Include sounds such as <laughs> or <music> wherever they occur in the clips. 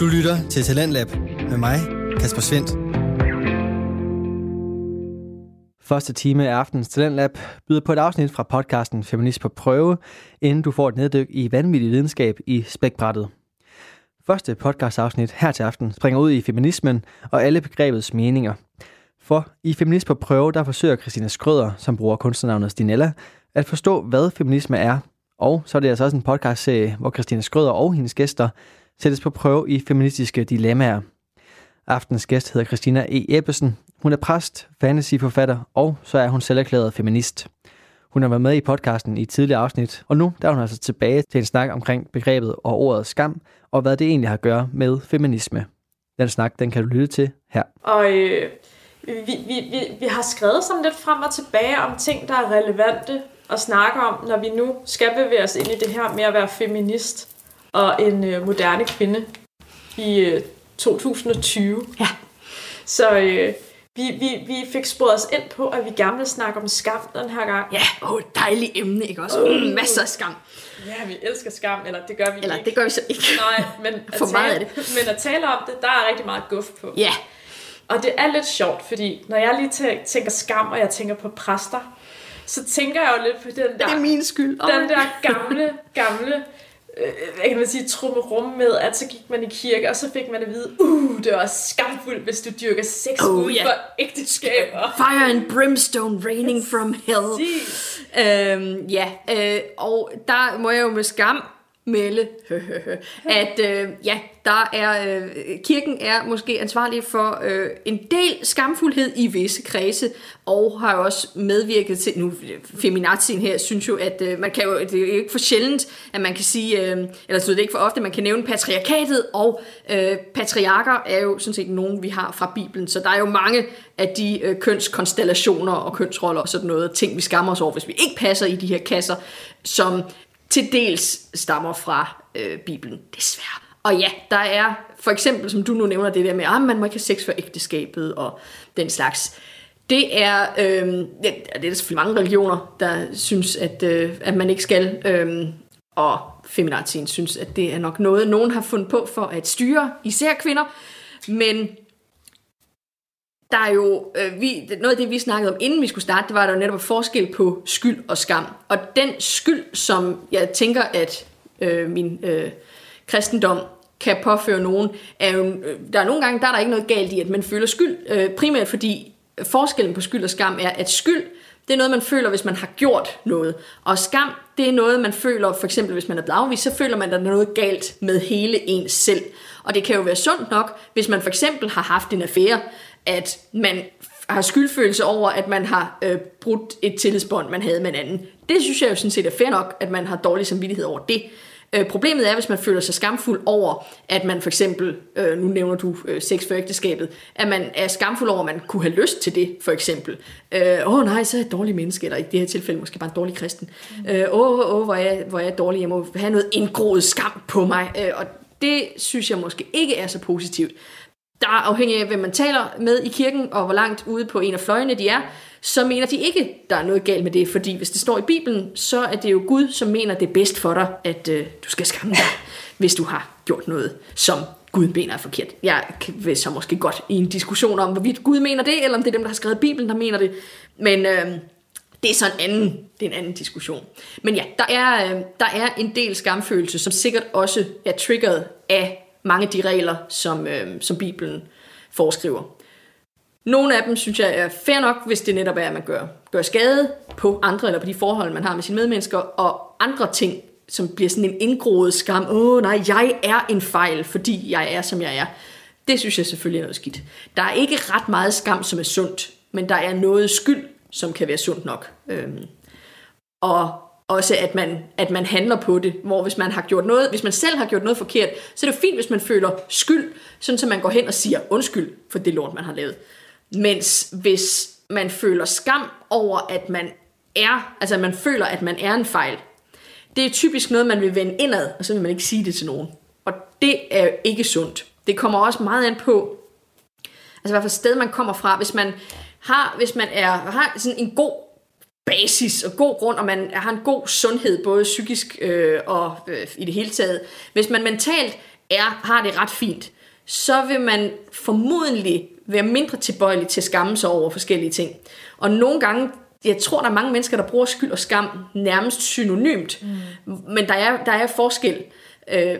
Du lytter til Talentlab med mig, Kasper Svendt. Første time af aftenens Talentlab byder på et afsnit fra podcasten Feminist på prøve, inden du får et neddyk i vanvittig videnskab i spækbrættet. Første podcastafsnit her til aften springer ud i feminismen og alle begrebets meninger. For i Feminist på prøve, der forsøger Christina Skrøder, som bruger kunstnernavnet Stinella, at forstå, hvad feminisme er. Og så er det altså også en podcast hvor Christina Skrøder og hendes gæster sættes på prøve i feministiske dilemmaer. Aftens gæst hedder Christina E. Ebbesen. Hun er præst, fantasyforfatter, og så er hun selv erklæret feminist. Hun har været med i podcasten i et tidligere afsnit, og nu der er hun altså tilbage til en snak omkring begrebet og ordet skam, og hvad det egentlig har at gøre med feminisme. Den snak, den kan du lytte til her. Og øh, vi, vi, vi, vi har skrevet sådan lidt frem og tilbage om ting, der er relevante at snakke om, når vi nu skal bevæge os ind i det her med at være feminist og en øh, moderne kvinde i øh, 2020. Ja. Så øh, vi, vi, vi fik sporet os ind på, at vi gerne vil snakke om skam den her gang. Ja, åh, oh, dejligt emne, ikke også? Mm, masser af skam. Ja, vi elsker skam, eller det gør vi eller, ikke. det gør vi så ikke. Nej, men <laughs> at, For tale, meget af det. men at tale om det, der er rigtig meget guf på. Ja. Og det er lidt sjovt, fordi når jeg lige tænker skam, og jeg tænker på præster, så tænker jeg jo lidt på den der... Det er min skyld. Den der gamle, gamle hvad kan man sige, trummerum med, at så gik man i kirke, og så fik man at vide, uh, det var skamfuldt, hvis du dyrker sex Oh, uden ja. for ægteskaber. <laughs> Fire and brimstone raining from hell. Øhm, ja, øh, og der må jeg jo med skam melde, at øh, ja, der er, øh, kirken er måske ansvarlig for øh, en del skamfuldhed i visse kredse, og har også medvirket til, nu feminazien her synes jo, at øh, man kan jo, det er jo ikke for sjældent, at man kan sige, øh, eller så det er ikke for ofte, man kan nævne patriarkatet, og øh, patriarker er jo sådan set nogen, vi har fra Bibelen, så der er jo mange af de øh, kønskonstellationer og kønsroller og sådan noget, ting vi skammer os over, hvis vi ikke passer i de her kasser, som til dels stammer fra øh, Bibelen, desværre. Og ja, der er for eksempel, som du nu nævner, det der med, ah, at man må ikke have sex for ægteskabet og den slags. Det er, øh, det er der selvfølgelig mange religioner, der synes, at, øh, at man ikke skal, øh, og feminatien synes, at det er nok noget, nogen har fundet på for at styre, især kvinder, men der er jo, øh, vi, noget af det, vi snakkede om, inden vi skulle starte, det var, at der jo netop forskel på skyld og skam. Og den skyld, som jeg tænker, at øh, min øh, kristendom kan påføre nogen, er jo, øh, der er nogle gange, der er der ikke noget galt i, at man føler skyld, øh, primært fordi forskellen på skyld og skam er, at skyld, det er noget, man føler, hvis man har gjort noget. Og skam, det er noget, man føler, for eksempel hvis man er blevet afvist, så føler man, at der er noget galt med hele ens selv. Og det kan jo være sundt nok, hvis man for eksempel har haft en affære, at man har skyldfølelse over, at man har øh, brudt et tillidsbånd, man havde med en anden. Det synes jeg jo sådan set er fair nok, at man har dårlig samvittighed over det. Øh, problemet er, hvis man føler sig skamfuld over, at man for eksempel, øh, nu nævner du øh, sex for ægteskabet, at man er skamfuld over, at man kunne have lyst til det, for eksempel. Åh øh, oh, nej, så er jeg et dårligt menneske, eller i det her tilfælde måske bare en dårlig kristen. Åh, øh, oh, oh, hvor, er jeg, hvor er jeg dårlig, jeg må have noget indgroet skam på mig. Øh, og det synes jeg måske ikke er så positivt der er afhængig af, hvem man taler med i kirken, og hvor langt ude på en af fløjene de er, så mener de ikke, der er noget galt med det, fordi hvis det står i Bibelen, så er det jo Gud, som mener det er bedst for dig, at øh, du skal skamme dig, hvis du har gjort noget, som Gud mener er forkert. Jeg vil så måske godt i en diskussion om, hvorvidt Gud mener det, eller om det er dem, der har skrevet Bibelen, der mener det. Men øh, det er så en anden, det er en anden diskussion. Men ja, der er, øh, der er en del skamfølelse, som sikkert også er triggeret af mange af de regler, som, øh, som Bibelen foreskriver. Nogle af dem synes jeg er fair nok, hvis det netop er, at man gør, gør skade på andre, eller på de forhold, man har med sine medmennesker, og andre ting, som bliver sådan en indgroet skam. Åh oh, nej, jeg er en fejl, fordi jeg er, som jeg er. Det synes jeg selvfølgelig er noget skidt. Der er ikke ret meget skam, som er sundt, men der er noget skyld, som kan være sundt nok. Øhm, og også at man, at man handler på det, hvor hvis man har gjort noget, hvis man selv har gjort noget forkert, så er det fint, hvis man føler skyld, sådan så man går hen og siger undskyld for det lort, man har lavet. Mens hvis man føler skam over, at man er, altså man føler, at man er en fejl, det er typisk noget, man vil vende indad, og så vil man ikke sige det til nogen. Og det er ikke sundt. Det kommer også meget an på, altså hvad for sted man kommer fra. Hvis man har, hvis man er, har sådan en god basis og god grund, og man har en god sundhed, både psykisk øh, og øh, i det hele taget. Hvis man mentalt er, har det ret fint, så vil man formodentlig være mindre tilbøjelig til at skamme sig over forskellige ting. Og nogle gange, jeg tror, der er mange mennesker, der bruger skyld og skam nærmest synonymt, mm. men der er, der er forskel øh,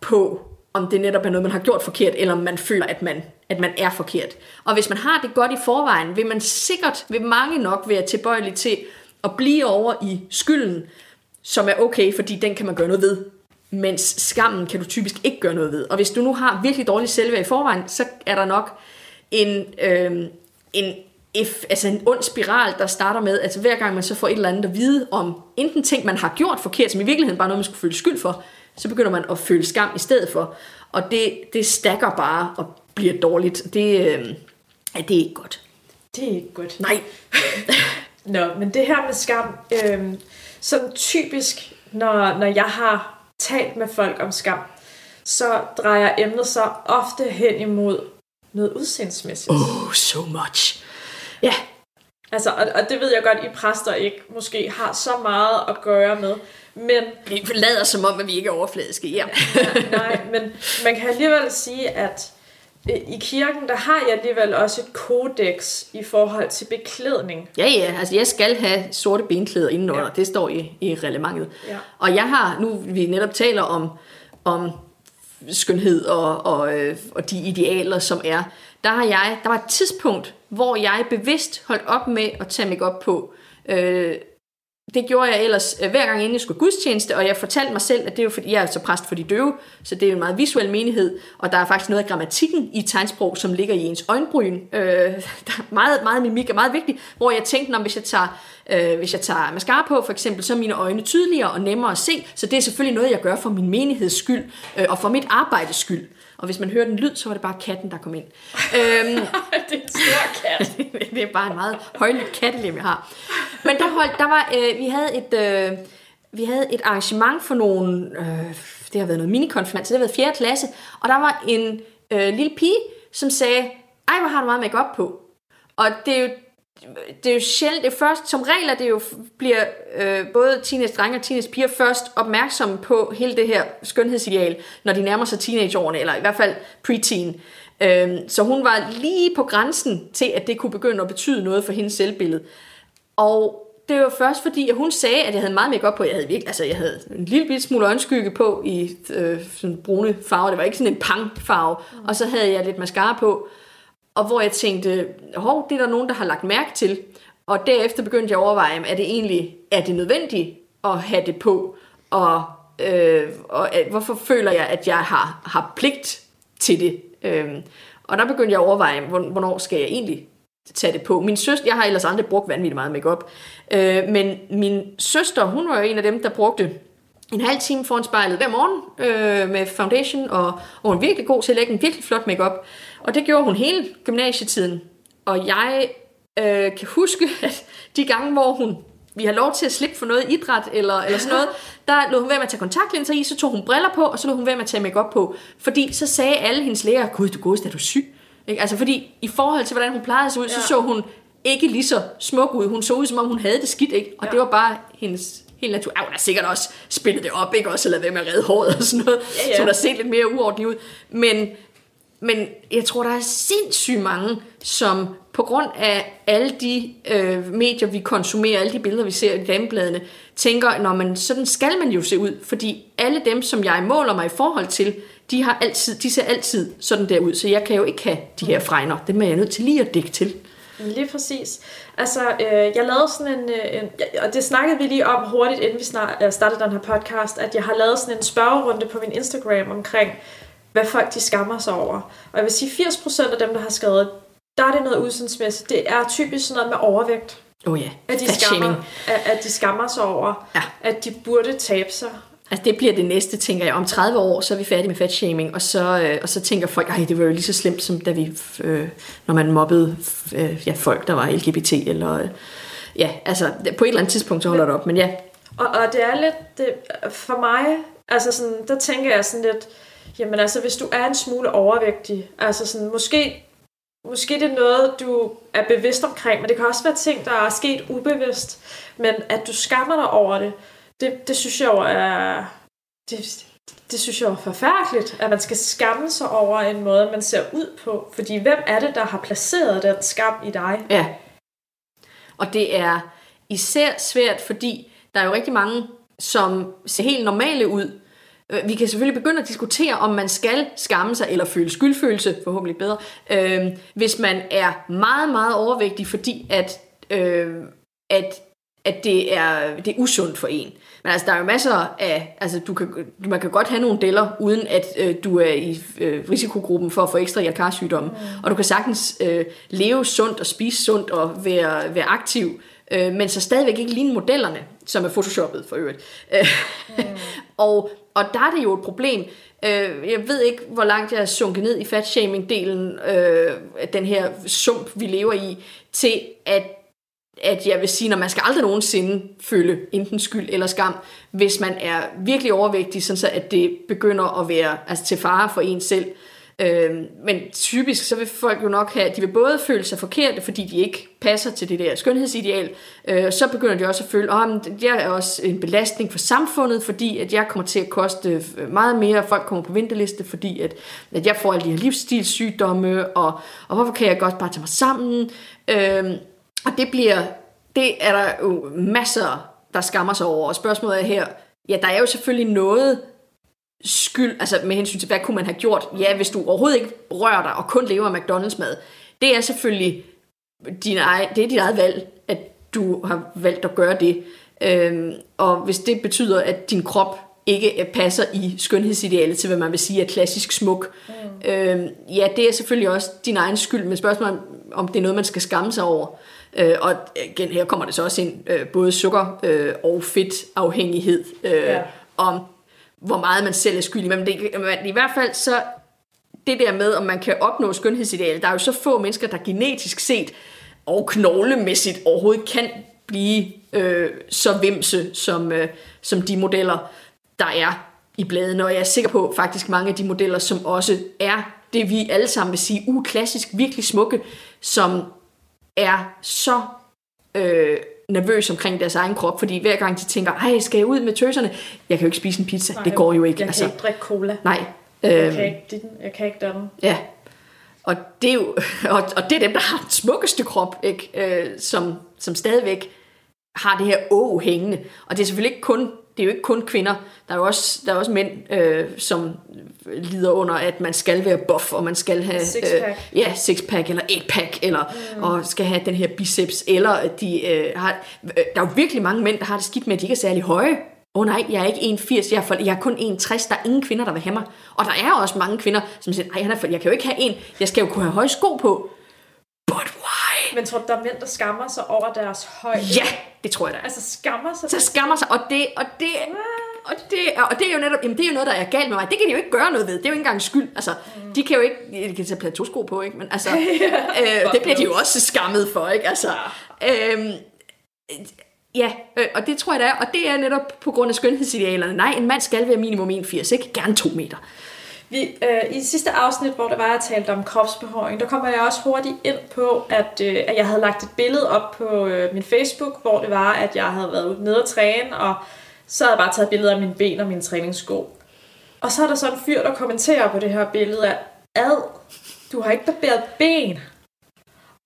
på, om det netop er noget, man har gjort forkert, eller om man føler, at man, at man er forkert. Og hvis man har det godt i forvejen, vil man sikkert, vil mange nok være tilbøjelig til at blive over i skylden, som er okay, fordi den kan man gøre noget ved. Mens skammen kan du typisk ikke gøre noget ved. Og hvis du nu har virkelig dårlig selvværd i forvejen, så er der nok en, øh, en, if, altså en ond spiral, der starter med, at hver gang man så får et eller andet at vide om enten ting, man har gjort forkert, som i virkeligheden bare noget, man skulle føle skyld for, så begynder man at føle skam i stedet for. Og det, det stakker bare og bliver dårligt. Det, øh, ja, det er ikke godt. Det er ikke godt. Nej. <laughs> Nå, men det her med skam, øh, sådan typisk, når, når jeg har talt med folk om skam, så drejer emnet sig ofte hen imod noget udseendsmæssigt. Oh, so much. Ja, Altså, og, og det ved jeg godt, I præster ikke måske har så meget at gøre med. Men, vi lader som om, at vi ikke er overfladiske. Ja. nej, men man kan alligevel sige, at i kirken, der har jeg alligevel også et kodex i forhold til beklædning. Ja, ja, altså jeg skal have sorte benklæder indenunder, ja. det står i, i reglementet. Ja. Og jeg har, nu vi netop taler om, om skønhed og, og, øh, og de idealer, som er, der har jeg, der var et tidspunkt, hvor jeg bevidst holdt op med at tage mig op på. Øh, det gjorde jeg ellers øh, hver gang inden jeg skulle gudstjeneste, og jeg fortalte mig selv, at det er jo fordi, jeg er så præst for de døve, så det er jo en meget visuel menighed, og der er faktisk noget af grammatikken i tegnsprog, som ligger i ens øjenbryn. Øh, der er meget, meget mimik er meget vigtigt, hvor jeg tænkte, når hvis jeg tager, øh, hvis jeg tager mascara på, for eksempel, så er mine øjne tydeligere og nemmere at se, så det er selvfølgelig noget, jeg gør for min menigheds skyld, øh, og for mit arbejdes skyld. Og hvis man hører den lyd, så var det bare katten, der kom ind. øhm, <laughs> det er en stor kat. <laughs> det er bare en meget højlydt kattelem, jeg har. Men der, holdt, der var, øh, vi havde et... Øh, vi havde et arrangement for nogle, øh, det har været noget minikonfirmand, så det har været 4. klasse, og der var en øh, lille pige, som sagde, ej, hvor har du meget makeup på. Og det er jo det er jo sjældent, det er først, som regel er det jo, bliver øh, både teenage-drenge og teenage-piger først opmærksomme på hele det her skønhedsideal, når de nærmer sig teenageårene, eller i hvert fald preteen. Øh, så hun var lige på grænsen til, at det kunne begynde at betyde noget for hendes selvbillede. Og det var først fordi, at hun sagde, at jeg havde meget makeup på. Jeg havde virkelig, altså jeg havde en lille bit smule øjenskygge på i øh, sådan brune farve. Det var ikke sådan en pang-farve. Og så havde jeg lidt mascara på og hvor jeg tænkte, hov, det er der nogen, der har lagt mærke til. Og derefter begyndte jeg at overveje, er det egentlig er det nødvendigt at have det på, og, øh, og øh, hvorfor føler jeg, at jeg har, har pligt til det. Øh, og der begyndte jeg at overveje, hvornår skal jeg egentlig tage det på. Min søster, jeg har ellers aldrig brugt vanvittigt meget makeup, øh, men min søster, hun var jo en af dem, der brugte en halv time foran spejlet hver morgen øh, med foundation, og, og hun er virkelig god til at lægge en virkelig flot makeup. Og det gjorde hun hele gymnasietiden. Og jeg øh, kan huske, <laughs> at de gange, hvor hun vi har lov til at slippe for noget idræt eller, eller sådan noget, <laughs> der lå hun ved med at tage kontaktlinser i, så tog hun briller på, og så lå hun ved med at tage makeup på. Fordi så sagde alle hendes læger, gud, du godeste, er du syg? Ikke? Altså fordi i forhold til, hvordan hun plejede se ud, ja. så så hun ikke lige så smuk ud. Hun så ud, som om hun havde det skidt, ikke? Og ja. det var bare hendes helt naturligt. Hun har sikkert også spillet det op, ikke? Også lade være med at redde håret og sådan noget. Ja, ja. Så hun har set lidt mere uordentligt ud. Men men jeg tror, der er sindssygt mange, som på grund af alle de øh, medier, vi konsumerer, alle de billeder, vi ser i damebladene, tænker, når man sådan skal man jo se ud, fordi alle dem, som jeg måler mig i forhold til, de, har altid, de ser altid sådan der ud, så jeg kan jo ikke have de her fregner. Det er jeg nødt til lige at dække til. Lige præcis. Altså, øh, jeg lavede sådan en, øh, en, og det snakkede vi lige om hurtigt, inden vi snart, øh, startede den her podcast, at jeg har lavet sådan en spørgerunde på min Instagram omkring, hvad folk de skammer sig over. Og jeg vil sige, 80% af dem, der har skrevet, der er det noget udsendsmæssigt. Det er typisk sådan noget med overvægt. Oh ja, at de, skammer, at, at de skammer sig over, ja. at de burde tabe sig. Altså det bliver det næste, tænker jeg. Om 30 år, så er vi færdige med fatshaming, og så, øh, og så tænker folk, at det var jo lige så slemt, som da vi, øh, når man mobbede øh, ja, folk, der var LGBT, eller øh, ja, altså på et eller andet tidspunkt, så holder det op, men ja. Og, og det er lidt, det, for mig, altså sådan, der tænker jeg sådan lidt, Jamen altså, hvis du er en smule overvægtig, altså sådan, måske, måske det er noget, du er bevidst omkring, men det kan også være ting, der er sket ubevidst, men at du skammer dig over det, det, det synes jeg jo er, det, det synes jeg er forfærdeligt, at man skal skamme sig over en måde, man ser ud på. Fordi hvem er det, der har placeret den skam i dig? Ja. Og det er især svært, fordi der er jo rigtig mange, som ser helt normale ud. Øh, Vi kan selvfølgelig begynde at diskutere, om man skal skamme sig eller føle skyldfølelse, forhåbentlig bedre, øh, hvis man er meget, meget overvægtig, fordi at, øh, at, at det, er, det er usundt for en. Men altså, der er jo masser af... Altså, du kan, man kan godt have nogle deller, uden at øh, du er i øh, risikogruppen for at få ekstra hjertekarsygdomme. Mm. Og du kan sagtens øh, leve sundt og spise sundt og være, være aktiv, øh, men så stadigvæk ikke ligne modellerne, som er photoshoppet for øvrigt. Mm. <laughs> og, og der er det jo et problem. Øh, jeg ved ikke, hvor langt jeg er sunket ned i fatshaming-delen, øh, den her sump, vi lever i, til at at jeg vil sige, når man skal aldrig nogensinde føle enten skyld eller skam, hvis man er virkelig overvægtig, sådan så at det begynder at være altså til fare for en selv. Øh, Øh, men typisk så vil folk jo nok have, de vil både føle sig forkerte, fordi de ikke passer til det der skønhedsideal, øh, så begynder de også at føle, at oh, jeg er også en belastning for samfundet, fordi at jeg kommer til at koste øh, meget mere, folk kommer på venteliste, fordi at, at jeg får alle de her livsstilssygdomme, og, og hvorfor kan jeg godt bare tage mig sammen? Øh, og det bliver, det er der jo masser, der skammer sig over. Og spørgsmålet er her, ja, der er jo selvfølgelig noget skyld, altså med hensyn til, hvad kunne man have gjort? Ja, hvis du overhovedet ikke rører dig og kun lever af McDonald's mad, det er selvfølgelig din egen, det er dit eget valg, at du har valgt at gøre det. Øhm, og hvis det betyder, at din krop ikke passer i skønhedsidealet til, hvad man vil sige er klassisk smuk, mm. øhm, ja, det er selvfølgelig også din egen skyld, men spørgsmålet om det er noget, man skal skamme sig over. Øh, og igen, her kommer det så også ind, øh, både sukker øh, og fedtafhængighed, øh, ja. om hvor meget man selv er skyldig. Men det, men i hvert fald så, det der med, om man kan opnå skønhedsidealet, der er jo så få mennesker, der genetisk set og knoglemæssigt overhovedet kan blive øh, så vimse, som, øh, som de modeller, der er i bladene. Og jeg er sikker på faktisk mange af de modeller, som også er det, vi alle sammen vil sige, uklassisk, virkelig smukke, som er så øh, nervøse omkring deres egen krop, fordi hver gang de tænker, ej, skal jeg ud med tøserne? Jeg kan jo ikke spise en pizza, Nej, det går jo ikke. Jeg kan altså. ikke drikke cola. Nej. Jeg kan ikke, jeg kan ikke den. Ja, og det er jo, <laughs> og, og det er dem, der har den smukkeste krop, ikke? Øh, som, som stadigvæk har det her å hængende. Og det er selvfølgelig ikke kun det er jo ikke kun kvinder. Der er jo også, der er også mænd, øh, som lider under, at man skal være buff, og man skal have six-pack. Øh, ja, six-pack eller eight-pack, eller, mm. og skal have den her biceps, eller de øh, har... Øh, der er jo virkelig mange mænd, der har det skidt med, at de ikke er særlig høje. Åh oh, nej, jeg er ikke 1,80, jeg er, for, jeg er kun 1,60, der er ingen kvinder, der vil have mig. Og der er også mange kvinder, som siger, nej, jeg kan jo ikke have en, jeg skal jo kunne have høje sko på. But? Men tror du, der er mænd, der skammer sig over deres højde? Ja, det tror jeg da. Altså skammer sig? Så skammer sig, og det, og det, og det, og det er jo netop, jamen det er jo noget, der er galt med mig. Det kan de jo ikke gøre noget ved. Det er jo ikke engang skyld. Altså, mm. de kan jo ikke, de kan tage plateausko på, ikke? Men altså, <laughs> øh, det bliver de jo også skammet for, ikke? Altså, øh, ja, øh, og det tror jeg, det er. Og det er netop på grund af skønhedsidealerne. Nej, en mand skal være minimum 1,80, ikke? Gerne 2 meter. Vi, øh, I sidste afsnit, hvor det var, jeg talte om kropsbehåring, der kommer jeg også hurtigt ind på, at, øh, at jeg havde lagt et billede op på øh, min Facebook, hvor det var, at jeg havde været nede og træne, og så havde jeg bare taget billeder af mine ben og mine træningssko. Og så er der så en fyr, der kommenterer på det her billede, at ad, du har ikke barberet ben.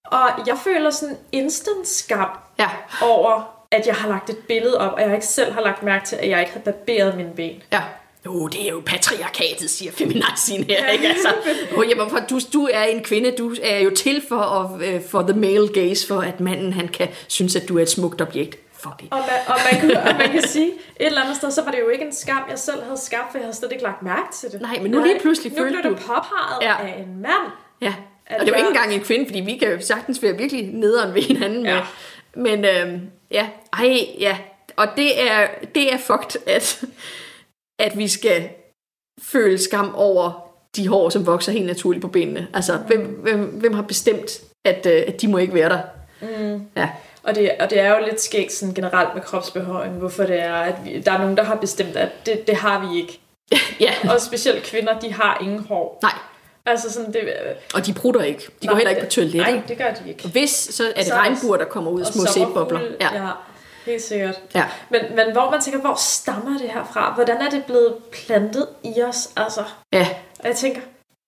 Og jeg føler sådan instant skam ja. over, at jeg har lagt et billede op, og jeg ikke selv har lagt mærke til, at jeg ikke har barberet mine ben. Ja. Jo, oh, det er jo patriarkatet, siger feminazien her, ikke? Altså, oh, jamen, for du, du er en kvinde, du er jo til for, at, for the male gaze, for at manden han kan synes, at du er et smukt objekt. Fuck Og, man, og, man kan, og man kan sige, et eller andet sted, så var det jo ikke en skam, jeg selv havde skabt, for jeg havde slet ikke lagt mærke til det. Nej, men nu lige pludselig nu følte blev det påpeget ja. af en mand. Ja, og det var ikke engang en kvinde, fordi vi kan jo sagtens være virkelig nederen ved hinanden. Ja. Med. Men øhm, ja, ej, ja. Og det er, det er fucked, at, at vi skal føle skam over de hår, som vokser helt naturligt på benene. Altså, mm. hvem, hvem, hvem har bestemt, at, øh, at de må ikke være der? Mm. Ja. Og det, og det er jo lidt skægt sådan generelt med kropsbehøring, hvorfor det er, at vi, der er nogen, der har bestemt, at det, det har vi ikke. <laughs> ja. Og specielt kvinder, de har ingen hår. Nej. Altså sådan det... Og de prutter ikke. De nej, går heller ikke på toilettet. Nej, det gør de ikke. Og hvis, så er det så regnbuer, der kommer ud af små sæbebobler. Ja. ja. Helt sikkert. Ja. Men, men hvor man tænker, hvor stammer det her fra? Hvordan er det blevet plantet i os? Altså, Ja, og jeg tænker,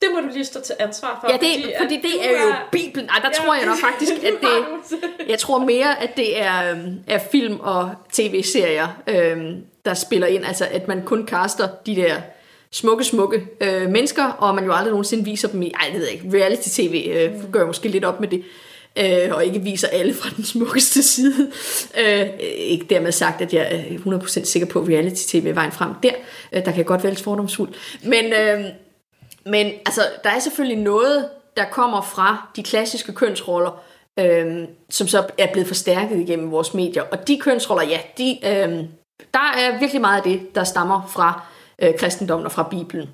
det må du lige stå til ansvar for. ja det, fordi at det du er jo Bibelen. Ej, der Ja, tror jeg nok faktisk, at det... <laughs> Jeg tror mere, at det er, øhm, er film og tv-serier, øhm, der spiller ind. Altså, at man kun kaster de der smukke, smukke øh, mennesker, og man jo aldrig nogensinde viser dem i, ej, det ved jeg ikke, reality-tv øh, gør måske lidt op med det, øh, og ikke viser alle fra den smukkeste side. Øh, ikke dermed sagt, at jeg er 100% sikker på, at reality-tv er vejen frem der. Øh, der kan godt være lidt fordomsfuld. Men, øh, men altså, der er selvfølgelig noget, der kommer fra de klassiske kønsroller, øh, som så er blevet forstærket igennem vores medier. Og de kønsroller, ja, de, øh, der er virkelig meget af det, der stammer fra øh, kristendommen og fra Bibelen.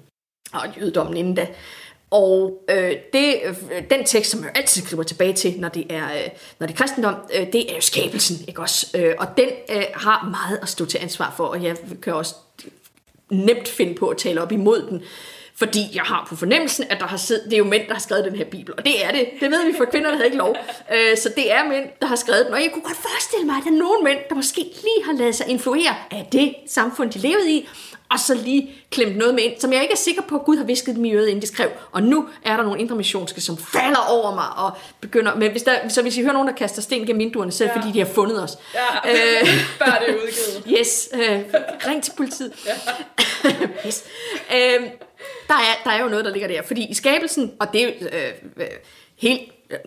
Og jødedommen inden da. Og øh, det, øh, den tekst, som jeg altid skriver tilbage til, når det er, øh, når det er kristendom, øh, det er jo skabelsen, ikke også? Øh, og den øh, har meget at stå til ansvar for, og jeg kan også nemt finde på at tale op imod den. Fordi jeg har på fornemmelsen, at der har siddet, det er jo mænd, der har skrevet den her bibel. Og det er det. Det ved vi, for kvinder havde ikke lov. Øh, så det er mænd, der har skrevet den. Og jeg kunne godt forestille mig, at der er nogle mænd, der måske lige har lavet sig influere af det samfund, de levede i. Og så lige klemt noget med ind, som jeg ikke er sikker på, at Gud har visket dem i øret, inden de skrev. Og nu er der nogle indremissionske, som falder over mig og begynder... Men hvis der, så hvis I hører nogen, der kaster sten gennem vinduerne, så er det Ja. fordi, de har fundet os. Ja, Øh. <laughs> før det er udgivet. Yes, øh, ring til politiet. <laughs> yes. øh, der, er, der er jo noget, der ligger der. Fordi i skabelsen, og det er øh, øh, helt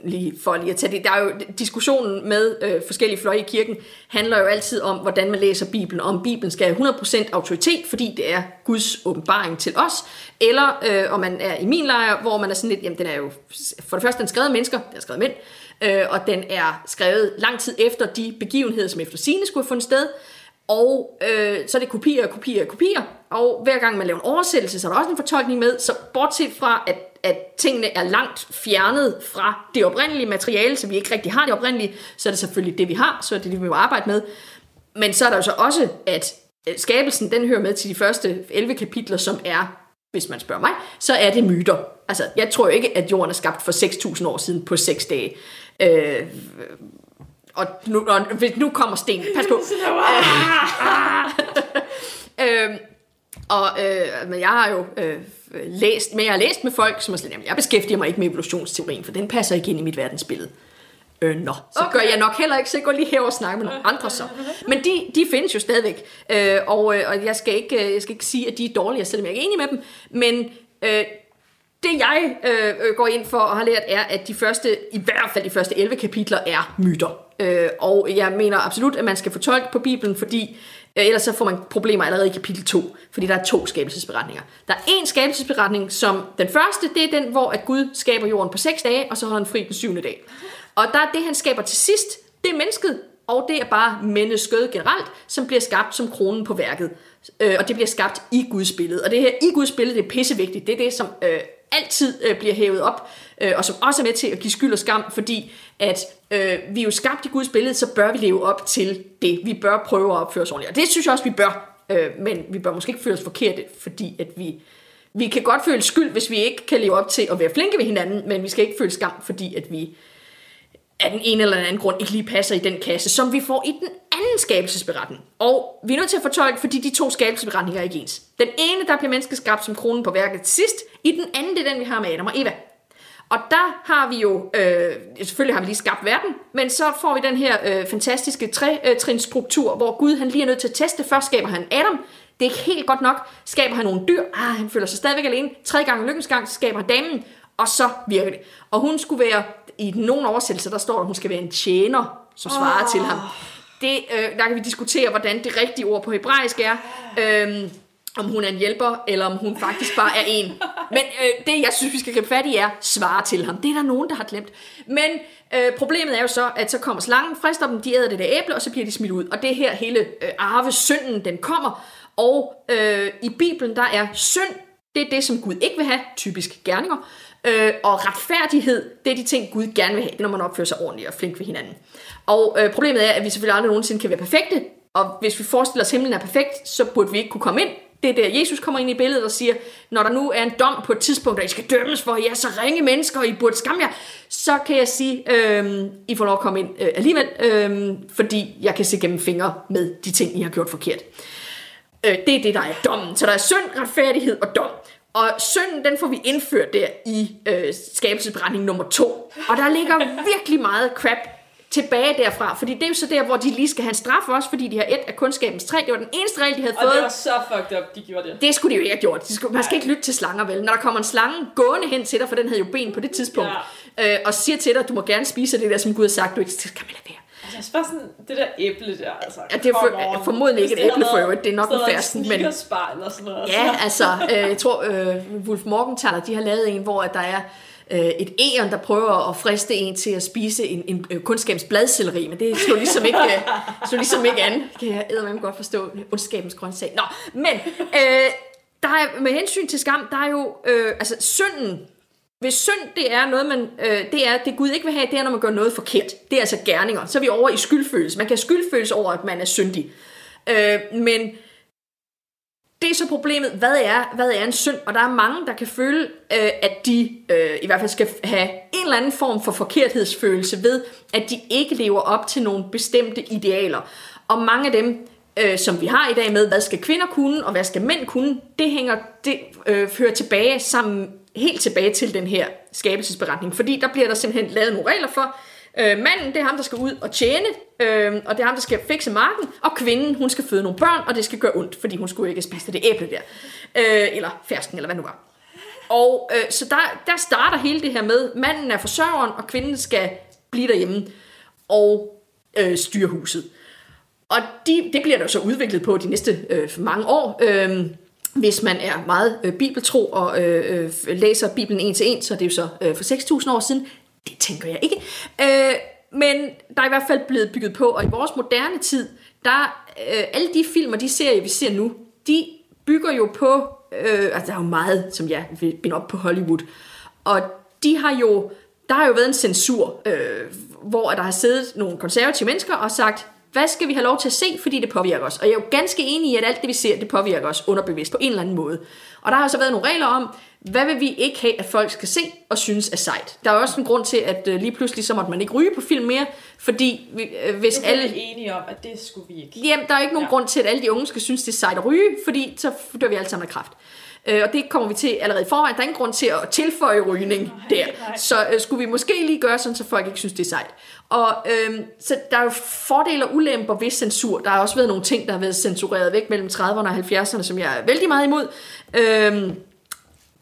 lige for lige at tage det, der er jo diskussionen med øh, forskellige fløje i kirken, handler jo altid om, hvordan man læser Bibelen, om Bibelen skal have 100% autoritet, fordi det er Guds åbenbaring til os, eller øh, om man er i min lejr, hvor man er sådan lidt, jamen den er jo, for det første den er skrevet af mennesker, den er skrevet mænd, øh, og den er skrevet lang tid efter de begivenheder, som efter sine skulle have fundet sted, og øh, så er det kopier, kopier, kopier. Og hver gang man laver en oversættelse, så er der også en fortolkning med. Så bortset fra, at, at tingene er langt fjernet fra det oprindelige materiale, så vi ikke rigtig har det oprindelige, så er det selvfølgelig det, vi har. Så er det det, vi må arbejde med. Men så er der jo så også, at øh, skabelsen, den hører med til de første 11 kapitler, som er, hvis man spørger mig, så er det myter. Altså, jeg tror jo ikke, at jorden er skabt for 6.000 år siden på 6 dage. Øh, og nu, og hvis nu kommer sten. Pas på. <laughs> <laughs> øhm, og øh, men jeg har jo øh, læst, men jeg har læst med folk, som sådan, jamen, jeg beskæftiger mig ikke med evolutionsteorien, for den passer ikke ind i mit verdensbillede. Øh, nå, så okay. Gør jeg nok heller ikke, så jeg går lige her og snakker med nogle andre så. Men de, de findes jo stadigvæk, øh, og, øh, og jeg, skal ikke, øh, jeg skal ikke sige, at de er dårlige, selvom jeg ikke er enig med dem, men øh, det jeg øh, øh, går ind for og har lært, er, at de første, i hvert fald de første 11 kapitler, er myter. Øh, og jeg mener absolut, at man skal fortolke på Bibelen, fordi øh, Øh, ellers så får man problemer allerede i kapitel 2, fordi der er to skabelsesberetninger. Der er en skabelsesberetning, som den første, det er den, hvor at Gud skaber jorden på seks dage, og så holder han fri den syvende dag. Og der er det, han skaber til sidst, det er mennesket, og det er bare mennesket generelt, som bliver skabt som kronen på værket. Øh, og det bliver skabt i Guds billede. Og det her i Guds billede, det er pissevigtigt. Det er det, som øh, altid øh, bliver hævet op, øh, og som også er med til at give skyld og skam, fordi at øh, vi er jo skabt i Guds billede, så bør vi leve op til det. Vi bør prøve at opføre os ordentligt. Og det synes jeg også, vi bør. Øh, men vi bør måske ikke føle os forkerte, fordi at vi, vi kan godt føle skyld, hvis vi ikke kan leve op til at være flinke ved hinanden, men vi skal ikke føle skam, fordi at vi af den ene eller den anden grund ikke lige passer i den kasse, som vi får i den anden skabelsesberetning. Og vi er nødt til at fortolke, fordi de to skabelsesberetninger er ikke ens. Den ene, der bliver mennesket skabt som kronen på værket til sidst. I den anden, det er den, vi har med Adam og Eva. Og der har vi jo, øh, selvfølgelig har vi lige skabt verden, men så får vi den her øh, fantastiske tre-trinsstruktur, hvor Gud han lige er nødt til at teste. Først skaber han Adam, det er ikke helt godt nok. Skaber han nogle dyr, ah, han føler sig stadigvæk alene. Tredje gang lykkens gang, skaber han damen, og så virker det. Og hun skulle være, i nogle oversættelser, der står, at hun skal være en tjener, som svarer oh. til ham. Det, øh, der kan vi diskutere, hvordan det rigtige ord på hebraisk er. Øhm, om hun er en hjælper, eller om hun faktisk bare er en. Men øh, det, jeg synes, vi skal gribe fat i, er svare til ham. Det er der nogen, der har glemt. Men øh, problemet er jo så, at så kommer slangen, frister dem, de æder det der æble, og så bliver de smidt ud. Og det her hele øh, arve synden, den kommer. Og øh, i Bibelen, der er synd, det er det, som Gud ikke vil have, typisk gerninger. Øh, og retfærdighed, det er de ting, Gud gerne vil have, når man opfører sig ordentligt og flink ved hinanden. Og øh, problemet er, at vi selvfølgelig aldrig nogensinde kan være perfekte, og hvis vi forestiller os, at himlen er perfekt, så burde vi ikke kunne komme ind, det er der, Jesus kommer ind i billedet og siger, når der nu er en dom på et tidspunkt, og I skal dømmes for, at I er så ringe mennesker, og I burde skamme jer, så kan jeg sige, øh, I får lov at komme ind øh, alligevel, øh, fordi jeg kan se gennem fingre med de ting, I har gjort forkert. Øh, det er det, der er dommen. Så der er synd, retfærdighed og dom. Og synden, den får vi indført der i øh, skabelsesberetning nummer to. Og der ligger virkelig meget crap tilbage derfra, fordi det er jo så der, hvor de lige skal have en straf også, fordi de har et af kundskabens tre. Det var den eneste regel, de havde Og fået. det var så fucked up, de gjorde det. Det skulle de jo ikke have gjort. De skulle, man skal ikke lytte til slanger, vel? Når der kommer en slange gående hen til dig, for den havde jo ben på det tidspunkt, ja. øh, og siger til dig, at du må gerne spise det der, som Gud har sagt, du ikke kan man lade være. Altså, jeg spørger sådan, det der æble der, altså. Ja, det er for- formodentlig ikke et æble for øvrigt, det er nok en fersken, men- eller sådan noget. Ja, altså, øh, jeg tror, øh, Wolf Morgenthaler, de har lavet en, hvor at der er øh, et æren, der prøver at friste en til at spise en, en øh, kundskabens bladcelleri, men det slog ligesom ikke, øh, slog ligesom ikke an. Kan jeg eddermame godt forstå. Ondskabens grøntsag. Nå, men øh, der er, med hensyn til skam, der er jo, øh, altså synden, hvis synd det er noget, man, øh, det er, det Gud ikke vil have, det er, når man gør noget forkert. Det er altså gerninger. Så er vi over i skyldfølelse. Man kan skyldfølelse over, at man er syndig. Øh, men det er så problemet, hvad er, hvad er en synd? Og der er mange, der kan føle, øh, at de øh, i hvert fald skal have en eller anden form for forkerthedsfølelse ved, at de ikke lever op til nogle bestemte idealer. Og mange af dem, øh, som vi har i dag med, hvad skal kvinder kunne, og hvad skal mænd kunne, det hænger, det øh, fører tilbage sammen, helt tilbage til den her skabelsesberetning. Fordi der bliver der simpelthen lavet nogle regler for, Øh, manden, det er ham, der skal ud og tjene, øh, og det er ham, der skal fikse marken, og kvinden, hun skal føde nogle børn, og det skal gøre ondt, fordi hun skulle ikke spise det æble der. Øh, eller fersken, eller hvad nu var. Og øh, så der, der starter hele det her med, manden er forsørgeren, og kvinden skal blive derhjemme og øh, styre huset. Og de, det bliver der så udviklet på de næste øh, mange år. Øh, hvis man er meget øh, bibeltro og øh, øh, læser Bibelen en til en, så det er jo så øh, for 6.000 år siden. Det tænker jeg ikke. Øh, men der er i hvert fald blevet bygget på, og i vores moderne tid, der øh, alle de film og de serier, vi ser nu, de bygger jo på, øh, altså der er jo meget, som jeg vil binde op på Hollywood, og de har jo, der har jo været en censur, øh, hvor der har siddet nogle konservative mennesker og sagt, hvad skal vi have lov til at se, fordi det påvirker os? Og jeg er jo ganske enig i, at alt det, vi ser, det påvirker os underbevidst på en eller anden måde. Og der har så været nogle regler om, hvad vil vi ikke have, at folk skal se og synes er sejt? Der er også en grund til, at øh, lige pludselig så måtte man ikke ryge på film mere, fordi vi, øh, hvis Nu er alle alle... enige om, at det skulle vi ikke. Jamen, der er ikke nogen ja. grund til, at alle de unge skal synes, det er sejt at ryge, fordi så dør vi alle sammen af kræft. Øh, og det kommer vi til allerede i forvejen. Der er ingen grund til at tilføje rygning der. Så øh, skulle vi måske lige gøre sådan, så folk ikke synes, det er sejt. Og øh, så der er jo fordele og ulemper ved censur. Der har også været nogle ting, der har været censureret væk mellem 30'erne og 70'erne, som jeg er vældig meget imod. Øh,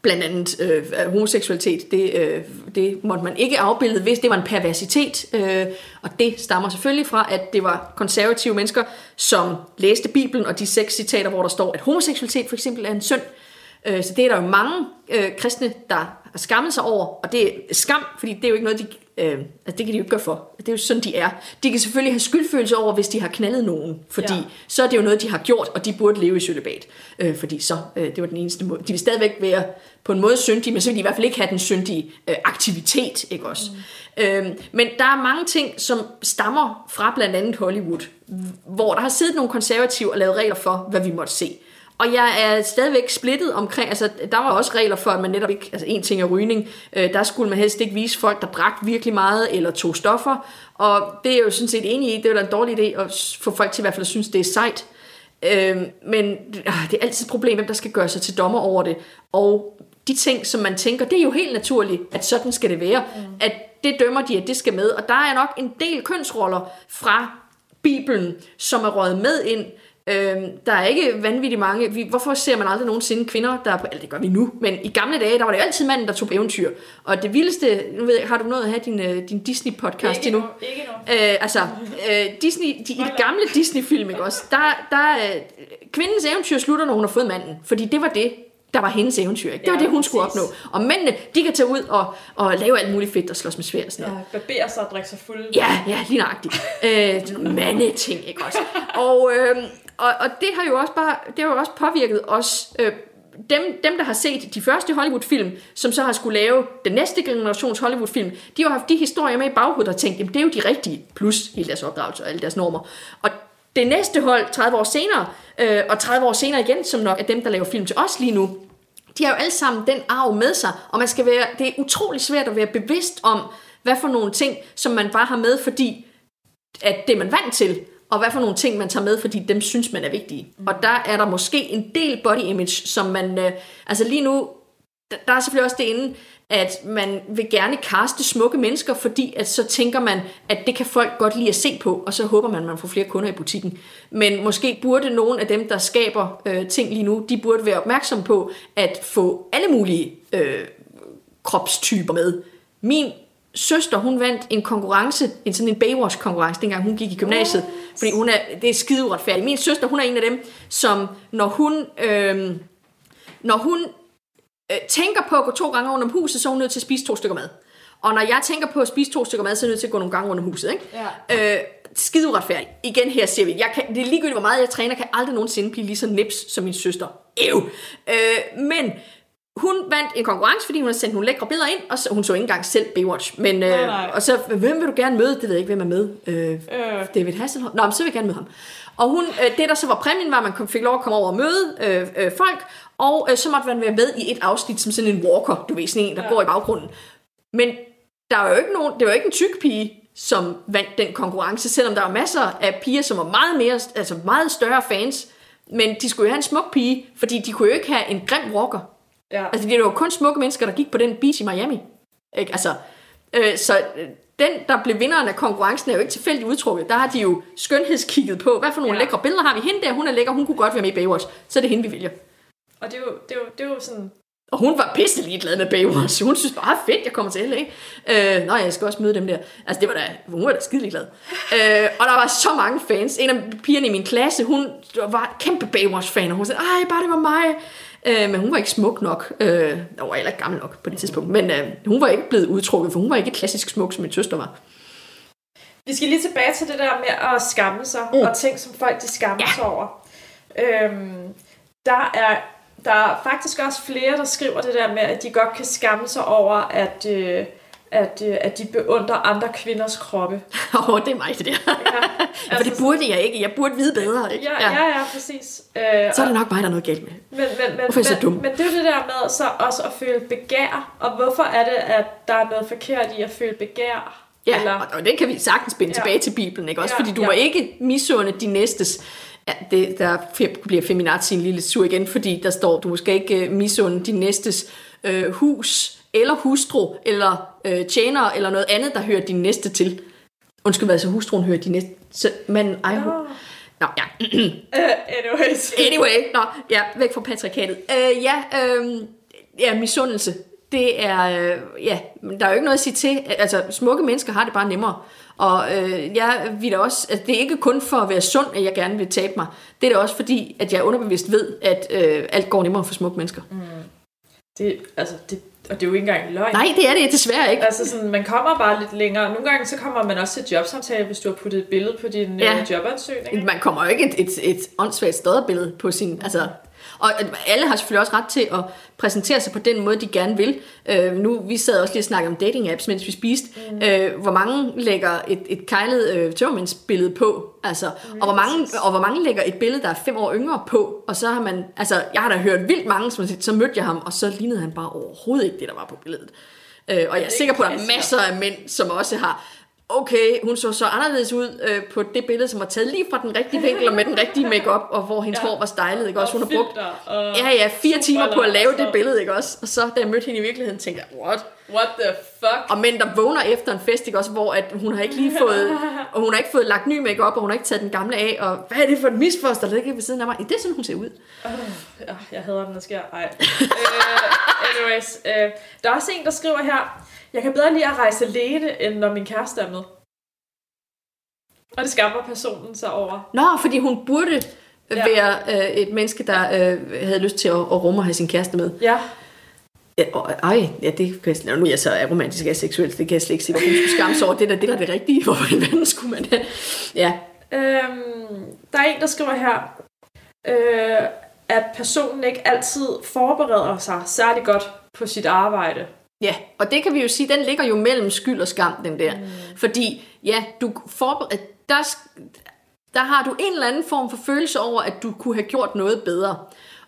blandt andet øh, homoseksualitet, det, øh, det måtte man ikke afbilde, hvis det var en perversitet, øh, og det stammer selvfølgelig fra, at det var konservative mennesker, som læste Bibelen, og de seks citater, hvor der står, at homoseksualitet for eksempel er en synd. Øh, så det er der jo mange øh, kristne, der har skammet sig over, og det er skam, fordi det er jo ikke noget, de, øh, altså det kan de jo ikke gøre for. Det er jo sådan, de er. De kan selvfølgelig have skyldfølelse over, hvis de har knaldet nogen, fordi ja. Så er det jo noget, de har gjort, og de burde leve i cølibat. Øh, fordi så, øh, det var den eneste måde. De vil stadigvæk være på en måde syndige, men så vil de i hvert fald ikke have den syndige øh, aktivitet, ikke også? Mm. Øh, men der er mange ting, som stammer fra blandt andet Hollywood, hvor der har siddet nogle konservative og lavet regler for, hvad vi måtte se. Og jeg er stadigvæk splittet omkring, altså der var også regler for, at man netop ikke, altså en ting er rygning, øh, der skulle man helst ikke vise folk, der drak virkelig meget eller tog stoffer, og det er jeg jo sådan set enig i, det er jo en dårlig idé at få folk til i hvert fald at synes, det er sejt. Øh, men øh, det er altid et problem, hvem der skal gøre sig til dommer over det, og de ting, som man tænker, det er jo helt naturligt, at sådan skal det være, mm. at det dømmer de, at det skal med, og der er nok en del kønsroller fra Bibelen, som er røget med ind, Øhm, der er ikke vanvittigt mange. Vi, hvorfor ser man aldrig nogensinde kvinder, der er på, eller det gør vi nu, men i gamle dage, der var det jo altid manden, der tog på eventyr. Og det vildeste, nu ved jeg, har du nået at have din, øh, din Disney-podcast endnu? nu, ikke nu. Øh, altså, øh, Disney, de, i de gamle Disney-film, ikke også, der, der øh, kvindens eventyr slutter, når hun har fået manden. Fordi det var det, der var hendes eventyr. Ikke? Det var Ja, det, hun skulle præcis. opnå. Og mændene, de kan tage ud og, og lave alt muligt fedt og slås med svær og sådan noget. Ja, barbere sig og drikke sig fuld. Ja, ja, lige nøjagtigt. Øh, mandeting, ikke også? Og, øh, og, og det har jo også bare, det har jo også påvirket os, øh, dem, dem, der har set de første Hollywood-film, som så har skulle lave den næste generations Hollywood-film, de har haft de historier med i baghovedet og tænkt, jamen det er jo de rigtige, plus hele deres opdragelse og alle deres normer. Og det næste hold 30 år senere, øh, og 30 år senere igen, som nok er dem, der laver film til os lige nu, de har jo alle sammen den arv med sig, og man skal være, det er utrolig svært at være bevidst om, hvad for nogle ting, som man bare har med, fordi at det er man vant til, og hvad for nogle ting, man tager med, fordi dem synes, man er vigtige. Mm. Og der er der måske en del body image, som man... Øh, altså lige nu, der, er selvfølgelig også det inde, at man vil gerne kaste smukke mennesker, fordi at så tænker man, at det kan folk godt lide at se på, og så håber man, at man får flere kunder i butikken. Men måske burde nogle af dem, der skaber øh, ting lige nu, de burde være opmærksom på at få alle mulige øh, kropstyper med. Min søster, hun vandt en konkurrence, en sådan en Baywatch-konkurrence, dengang hun gik i gymnasiet, fordi hun er, det er skide uretfærdigt. Min søster, hun er en af dem, som når hun, øh, når hun øh, tænker på at gå to gange rundt om huset, så er hun nødt til at spise to stykker mad. Og når jeg tænker på at spise to stykker mad, så er jeg nødt til at gå nogle gange rundt om huset. Ikke? Ja. Øh, skide uretfærdigt. Igen her siger vi, jeg kan, det er ligegyldigt, hvor meget jeg træner, kan jeg aldrig nogensinde blive lige så nips som min søster. Ew. Øh, men hun vandt en konkurrence, fordi hun havde sendt nogle lækre billeder ind, og så, hun så ikke engang selv Baywatch. Men, øh, Nej, nej. og så, hvem vil du gerne møde? Det ved jeg ikke, hvem er med. Øh, Øh. David Hasselhoff. Nå, men så vil jeg gerne møde ham. Og hun, øh, det, der så var præmien, var, at man kom- fik lov at komme over og møde øh, øh, folk, og øh, så måtte man være med i et afsnit som sådan en walker, du ved, sådan en, der ja. går i baggrunden. Men der var jo ikke nogen, det var ikke en tyk pige, som vandt den konkurrence, selvom der var masser af piger, som var meget, mere, altså meget større fans. Men de skulle jo have en smuk pige, fordi de kunne jo ikke have en grim walker. Ja. Altså, det var jo kun smukke mennesker, der gik på den beach i Miami. Ikke? Altså, øh, så øh, den, der blev vinderen af konkurrencen, er jo ikke tilfældigt udtrukket. Der har de jo skønhedskigget på, hvad for nogle Ja. lækre billeder har vi. Hende der, hun er lækker, hun kunne godt være med i Baywatch. Så er det hende, vi vælger. Og det er jo, det er jo, det er jo sådan... Og hun var pisse ligeglad med Baywatch. Hun synes bare, fedt, jeg kommer til LA. Øh, nå, jeg skal også møde dem der. Altså, det var da, hun var da skide ligeglad. Øh, og der var så mange fans. En af pigerne i min klasse, hun var kæmpe Baywatch-fan, og hun sagde, ej, bare det var mig. Øh, men hun var ikke smuk nok. Øh, jeg var heller ikke gammel nok på det tidspunkt. Men øh, hun var ikke blevet udtrukket, for hun var ikke klassisk smuk, som min søster var. Vi skal lige tilbage til det der med at skamme sig, mm. og ting, som folk de skammer Ja. sig over. Øhm, der, er, der er faktisk også flere, der skriver det der med, at de godt kan skamme sig over, at, øh, at, øh, at de beundrer andre kvinders kroppe. <laughs> Åh, oh, det er mig, det der. Ja, <laughs> Ja, for det burde jeg ikke. Jeg burde vide bedre, ikke? Ja, ja, ja, præcis. Øh, Så er det nok mig, der er noget galt med. Men, men, men, Hvorfor er jeg så men, dum? men det er det der med så også at føle begær. Og hvorfor er det, at der er noget forkert i at føle begær? Ja, Eller, og, det kan vi sagtens binde Ja. ja. tilbage til Bibelen, ikke? Også Ja, ja, fordi du ja. ja. må ikke misunde de næstes... Ja, det, der bliver feminazi en lille sur igen, fordi der står, du skal ikke uh, misunde de næstes øh, hus, eller hustru, eller øh, tjener, eller noget andet, der hører din næste til. Undskyld, hvad så hustruen hører din næste... Så, men, Nå. hun, Nå, ja. uh, <clears throat> anyways. Anyway, nå, ja, væk fra patriarkatet. Øh, ja, øh, ja, misundelse. Det er, øh, ja, der er jo ikke noget at sige til. Altså, smukke mennesker har det bare nemmere. Og øh, jeg vil da også, altså, det er ikke kun for at være sund, at jeg gerne vil tabe mig. Det er da også fordi, at jeg underbevidst ved, at øh, alt går nemmere for smukke mennesker. Mm. Det, altså, det, og det er jo ikke engang løgn. Nej, det er det desværre ikke. Altså sådan, man kommer bare lidt længere. Nogle gange så kommer man også til jobsamtale, hvis du har puttet et billede på din ja. Ja. øh, jobansøgning. Man kommer jo ikke et, et, et åndssvagt støderbillede på sin... Altså, og at alle har selvfølgelig også ret til at præsentere sig på den måde, de gerne vil. Øh, nu, vi sad også lige og snakkede om dating apps, mens vi spiste. Mm. Øh, hvor mange lægger et, et kejlet øh, tørmandsbillede på? Altså, og, hvor mange, og hvor mange lægger et billede, der er fem år yngre på? Og så har man... Altså, jeg har da hørt vildt mange, som så mødte jeg ham, og så lignede han bare overhovedet ikke det, der var på billedet. Øh, og jeg er sikker på, at der er masser af mænd, som også har okay, hun så så anderledes ud øh, på det billede, som var taget lige fra den rigtige vinkel og med den rigtige makeup og hvor hendes Ja. hår var stylet, ikke også? Hun har brugt og ja, ja, fire timer på at lave det billede, ikke også? Og så, da jeg mødte hende i virkeligheden, tænkte jeg, what? What the fuck? Og mænd, der vågner efter en fest, ikke også? Hvor at hun har ikke lige fået, <laughs> og hun har ikke fået lagt ny makeup og hun har ikke taget den gamle af, og hvad er det for et misfoster, der ligger ved siden af mig? Det er sådan, hun ser ud. Ja, jeg hader, når det sker. Ej. uh, anyways, uh, der er også en, der skriver her, jeg kan bedre lide at rejse alene, end når min kæreste er med. Og det skammer personen sig over. Nå, fordi hun burde Ja. være øh, et menneske, der øh, havde lyst til at, at rumme og have sin kæreste med. Ja, Ja, og, ej, ja, det kan jeg, nu er jeg så romantisk og seksuel, det kan jeg slet ikke sige, hvorfor hun skulle skamme sig over. Det der, det der er det rigtige, <laughs> hvorfor i verden skulle man det? Ja, Øhm, der er en, der skriver her, øh, at personen ikke altid forbereder sig særlig godt på sit arbejde. Ja, og det kan vi jo sige, den ligger jo mellem skyld og skam, den der. Mm. Fordi, ja, du forbereder, der, der har du en eller anden form for følelse over, at du kunne have gjort noget bedre.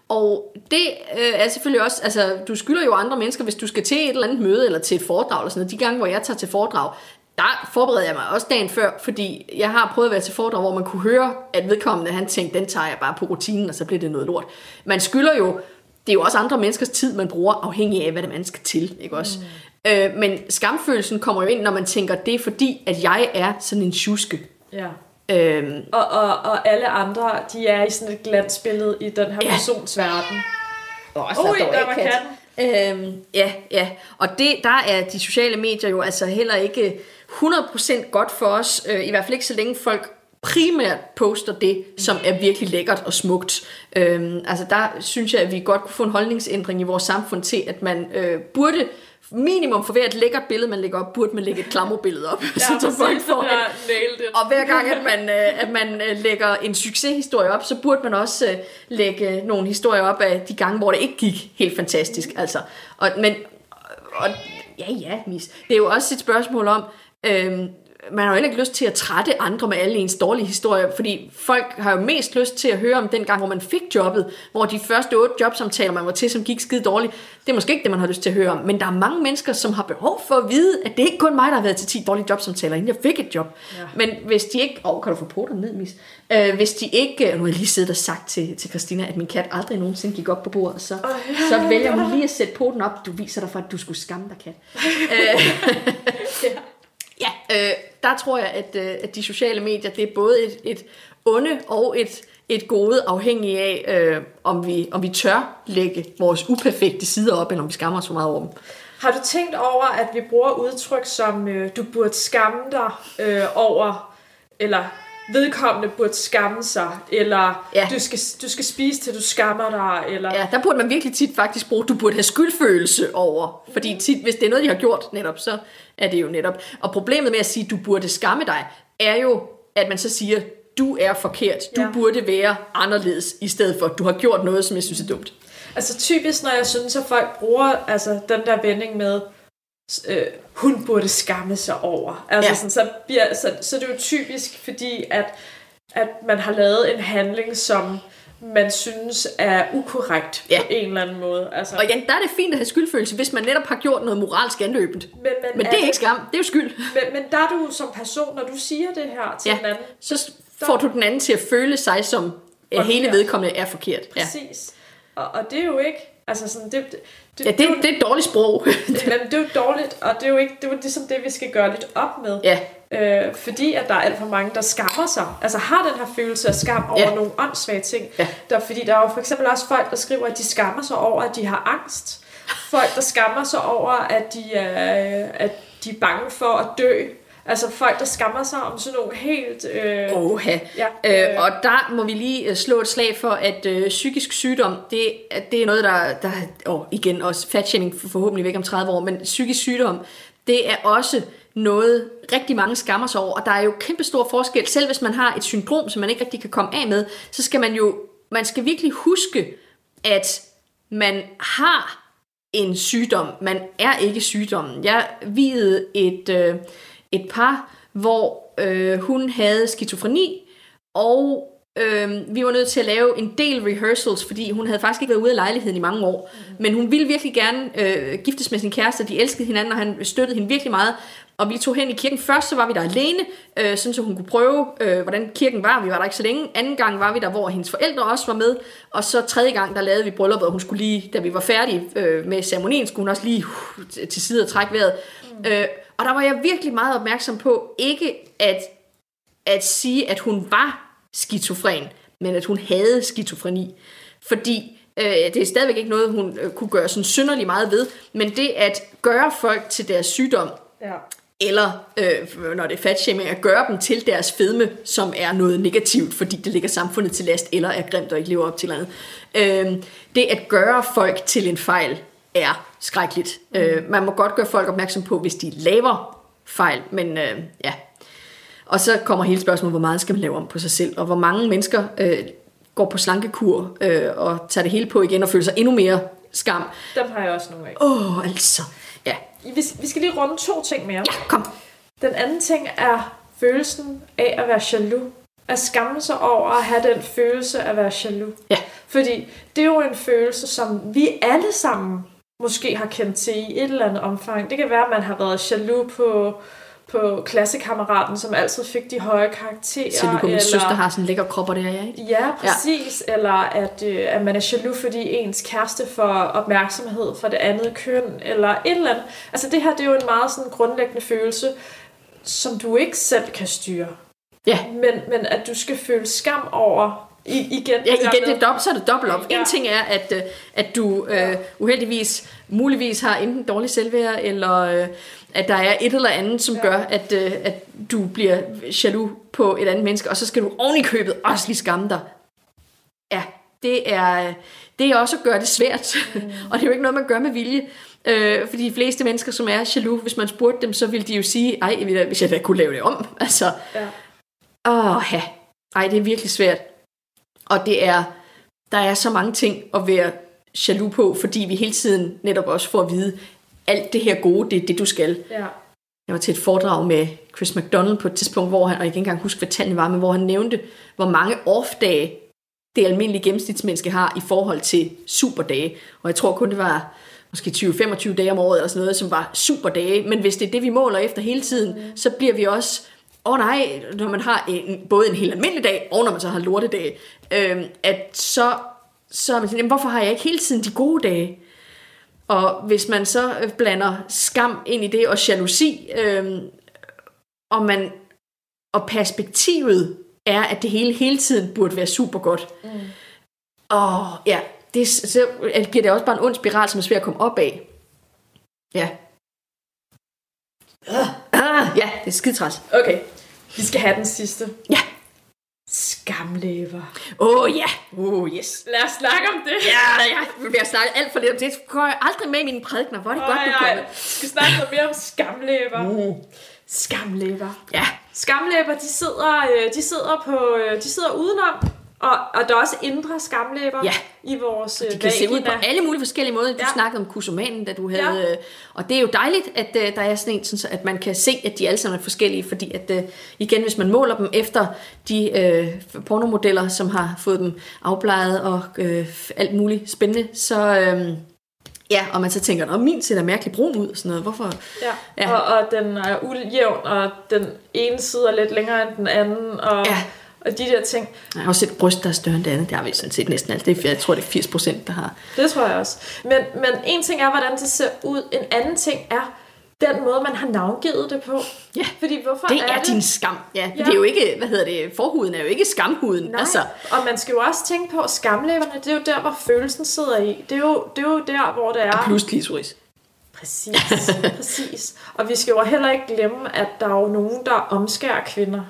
Og det øh, er selvfølgelig også, altså du skylder jo andre mennesker, hvis du skal til et eller andet møde, eller til et foredrag, eller sådan noget. De gange, hvor jeg tager til foredrag, der forbereder jeg mig også dagen før, fordi jeg har prøvet at være til foredrag, hvor man kunne høre, at vedkommende, han tænkte, den tager jeg bare på rutinen, og så bliver det noget lort. Man skylder jo, det er jo også andre menneskers tid, man bruger, afhængig af, hvad det man skal til, ikke også? Mm. Øh, men skamfølelsen kommer jo ind, når man tænker, det er fordi, at jeg er sådan en tjuske. Ja. Øhm, Og, og, og alle andre, de er i sådan et glansbillede i den her Ja. persons verden. Også Ui, dog der var kat. katten. Øhm, ja, ja. Og det, der er de sociale medier jo altså heller ikke 100% godt for os. Øh, I hvert fald ikke så længe folk primært poster det, som er virkelig lækkert og smukt. Øhm, altså der synes jeg, at vi godt kunne få en holdningsændring i vores samfund til, at man øh, burde minimum for hvert lækkert billede, man lægger op, burde man lægge et klammerbillede op. <laughs> Ja, så folk præcis, får det og hver gang, at man, øh, at man øh, lægger en succeshistorie op, så burde man også øh, lægge nogle historier op af de gange, hvor det ikke gik helt fantastisk. Altså. Og, men, og, ja, ja, mis. Det er jo også et spørgsmål om, øh, man har jo heller ikke lyst til at trætte andre med alle ens dårlige historier, fordi folk har jo mest lyst til at høre om den gang, hvor man fik jobbet, hvor de første otte jobsamtaler, man var til, som gik skide dårligt, det er måske ikke det, man har lyst til at høre om, men der er mange mennesker, som har behov for at vide, at det ikke kun mig, der har været til 10 dårlige jobsamtaler, inden jeg fik et job. Ja. Men hvis de ikke... Åh, oh, kan du få poten ned, mis? Øh, hvis de ikke... Nu har jeg lige siddet og sagt til, til Christina, at min kat aldrig nogensinde gik op på bordet, så, så vælger hun lige at sætte poten op. Du viser dig for, at du skulle skamme dig, kat. <laughs> Ja. Ja, øh, der tror jeg, at, øh, at de sociale medier, det er både et, et onde og et, et gode, afhængig af, øh, om, vi, om vi tør lægge vores uperfekte sider op, eller om vi skammer os for meget over dem. Har du tænkt over, at vi bruger udtryk som, øh, du burde skamme dig øh, over, eller vedkommende burde skamme sig, eller Ja. du, skal, du skal spise til du skammer dig, eller... Ja, der burde man virkelig tit faktisk bruge, du burde have skyldfølelse over. Fordi tit, hvis det er noget, de har gjort netop, så er det jo netop. Og problemet med at sige, du burde skamme dig, er jo, at man så siger, du er forkert. Du Ja. ja. burde være anderledes, i stedet for, du har gjort noget, som jeg synes er dumt. Altså typisk, når jeg synes, at folk bruger altså, den der vending med, øh, hun burde skamme sig over. Altså, Ja. sådan, så, bliver, så, så er det jo typisk, fordi at, at man har lavet en handling, som man synes er ukorrekt Ja. på en eller anden måde. Altså, Og igen, der er det fint at have skyldfølelse, hvis man netop har gjort noget moralsk anløbent. men, men, Men det er ikke skam, det er jo skyld. Men, men der er du som person, når du siger det her til Ja. en anden, Så får du den anden til at føle sig som, at hele vedkommende er forkert. Ja, præcis. Og, og det er jo ikke, altså sådan, det, det, det, ja det, det er et dårligt sprog. <laughs> men det er jo dårligt, og det er jo ikke, det er jo ligesom det, vi skal gøre lidt op med. ja, Øh, fordi at der er alt for mange, der skammer sig. Altså har den her følelse af skam over Ja. nogle åndssvage ting. Ja. Der, fordi der er jo for eksempel også folk, der skriver, at de skammer sig over, at de har angst. Folk, der skammer sig over, at de er, at de er bange for at dø. Altså folk, der skammer sig om sådan nogle helt... Øh, Oha. Ja, Øh, øh. og der må vi lige øh, slå et slag for, at øh, psykisk sygdom, det, det er noget, der, der og igen også fatshaming for- forhåbentlig væk om 30 år, men psykisk sygdom, det er også noget, rigtig mange skammer sig over, og der er jo kæmpe stor forskel, selv hvis man har et syndrom, som man ikke rigtig kan komme af med, så skal man jo, man skal virkelig huske, at man har en sygdom. Man er ikke sygdommen. Jeg videde et, øh, et par, hvor øh, hun havde skizofreni, og øh, vi var nødt til at lave en del rehearsals, fordi hun havde faktisk ikke været ude af lejligheden i mange år. Men hun ville virkelig gerne øh, giftes med sin kæreste, de elskede hinanden, og han støttede hende virkelig meget. Og vi tog hen i kirken. Først så var vi der alene, øh, sådan så hun kunne prøve, øh, hvordan kirken var. Vi var der ikke så længe. Anden gang var vi der, hvor hendes forældre også var med. Og så tredje gang, der lavede vi brylluppet, og hun skulle lige, da vi var færdige øh, med ceremonien, skulle hun også lige uh, til side og trække vejret. Mm. Øh, og der var jeg virkelig meget opmærksom på, ikke at, at sige, at hun var skizofren, men at hun havde skizofreni. Fordi øh, det er stadigvæk ikke noget, hun øh, kunne gøre sådan synderlig meget ved, men det at gøre folk til deres sygdom, ja. eller øh, når det er fatshaming, at gøre dem til deres fedme, som er noget negativt, fordi det ligger samfundet til last, eller er grimt og ikke lever op til noget. Øh, det at gøre folk til en fejl, er skrækkeligt. Mm. Øh, man må godt gøre folk opmærksom på, hvis de laver fejl, men øh, ja. Og så kommer hele spørgsmålet, hvor meget skal man lave om på sig selv, og hvor mange mennesker øh, går på slankekur øh, og tager det hele på igen og føler sig endnu mere skam. Dem har jeg også nogle af. Åh, oh, altså. Ja, Vi, vi skal lige runde to ting mere. ja kom. Den anden ting er følelsen af at være jaloux at skamme sig over at have den følelse af at være jaloux. Ja. Fordi det er jo en følelse, som vi alle sammen måske har kendt til i et eller andet omfang. Det kan være, at man har været jaloux på, på klassekammeraten, som altid fik de høje karakterer. Så du min søster har sådan en lækker kropper der, ja, ikke? Ja, præcis. Ja. Eller at, øh, at man er jaloux, fordi ens kæreste får opmærksomhed fra det andet køn, eller et eller andet. Altså det her, det er jo en meget sådan grundlæggende følelse, som du ikke selv kan styre. Ja. Men, men at du skal føle skam over i, igen, ja, igen det er dobbelt, så er det dobbelt op. Ja. En ting er, at, øh, at du øh, uheldigvis, muligvis har enten dårlig selvværd, eller øh, at der er et eller andet, som ja. gør, at, øh, at du bliver jaloux på et andet menneske, og så skal du oven i købet også lige skamme dig. Ja, det er, det er også at gøre det svært. Mm. <laughs> og det er jo ikke noget, man gør med vilje. Øh, fordi de fleste mennesker, som er jaloux, hvis man spurgte dem, så ville de jo sige, ej, hvis jeg da kunne lave det om. Altså, ja. åh, ja. Ej, det er virkelig svært. Og det er, der er så mange ting at være jaloux på, fordi vi hele tiden netop også får at vide, alt det her gode, det er det, du skal. Ja. Jeg var til et foredrag med Chris McDonald på et tidspunkt, hvor han, og jeg kan ikke engang huske, hvad tallene var, men hvor han nævnte, hvor mange off-dage det almindelige gennemsnitsmenneske har i forhold til superdage. Og jeg tror kun, det var måske 20-25 dage om året, eller sådan noget, som var superdage. Men hvis det er det, vi måler efter hele tiden, mm. så bliver vi også åh oh, nej, når man har en, både en helt almindelig dag, og når man så har lortedag, øh, at så, så er man sådan, jamen, hvorfor har jeg ikke hele tiden de gode dage? Og hvis man så blander skam ind i det, og jalousi, øh, og, man, og perspektivet er, at det hele hele tiden burde være super godt. Mm. Og ja, det, så giver det også bare en ond spiral, som er svær at komme op af. Ja. Uh, uh, ja, det er skidtræs. Okay, vi skal have den sidste. Ja. Skamlæber. Åh oh, ja, yeah. oh yes. Lad os snakke om det. Ja, ja. Vi har snakket alt for lidt om det. Det går jeg aldrig med i mine prædikner. Hvor er det oh, godt, du kommer. Vi skal snakke noget mere om skamlæber. Uh. Skamlæber. Ja. Skamlæber, de sidder, øh, de sidder, på, øh, de sidder udenom og, og der er også indre skamlæber ja. i vores De kan vagina. se ud på alle mulige forskellige måder. Du ja. snakkede om kusomanen, da du havde... Ja. Øh, og det er jo dejligt, at uh, der er sådan en, sådan, at man kan se, at de alle sammen er forskellige. Fordi at, uh, igen, hvis man måler dem efter de uh, pornomodeller, som har fået dem afbleget og uh, alt muligt spændende, så... Uh, Ja, og man så tænker, at min ser da mærkeligt brun ud sådan noget. Hvorfor? Ja, ja. Og, og den er ujævn, og den ene side er lidt længere end den anden. Og ja og de der ting. Jeg har også set bryst, der er større end det andet. Det har vi sådan set næsten alt. Det er, jeg tror, det er 80 procent, der har. Det tror jeg også. Men, men en ting er, hvordan det ser ud. En anden ting er, den måde, man har navngivet det på. Ja, Fordi hvorfor det er, er det? din skam. Ja, ja, det er jo ikke, hvad hedder det, forhuden er jo ikke skamhuden. Nej, altså. og man skal jo også tænke på, skamlæberne, det er jo der, hvor følelsen sidder i. Det er jo, det er jo der, hvor det er... Og plus klitoris. Præcis, præcis. Og vi skal jo heller ikke glemme, at der er jo nogen, der omskærer kvinder.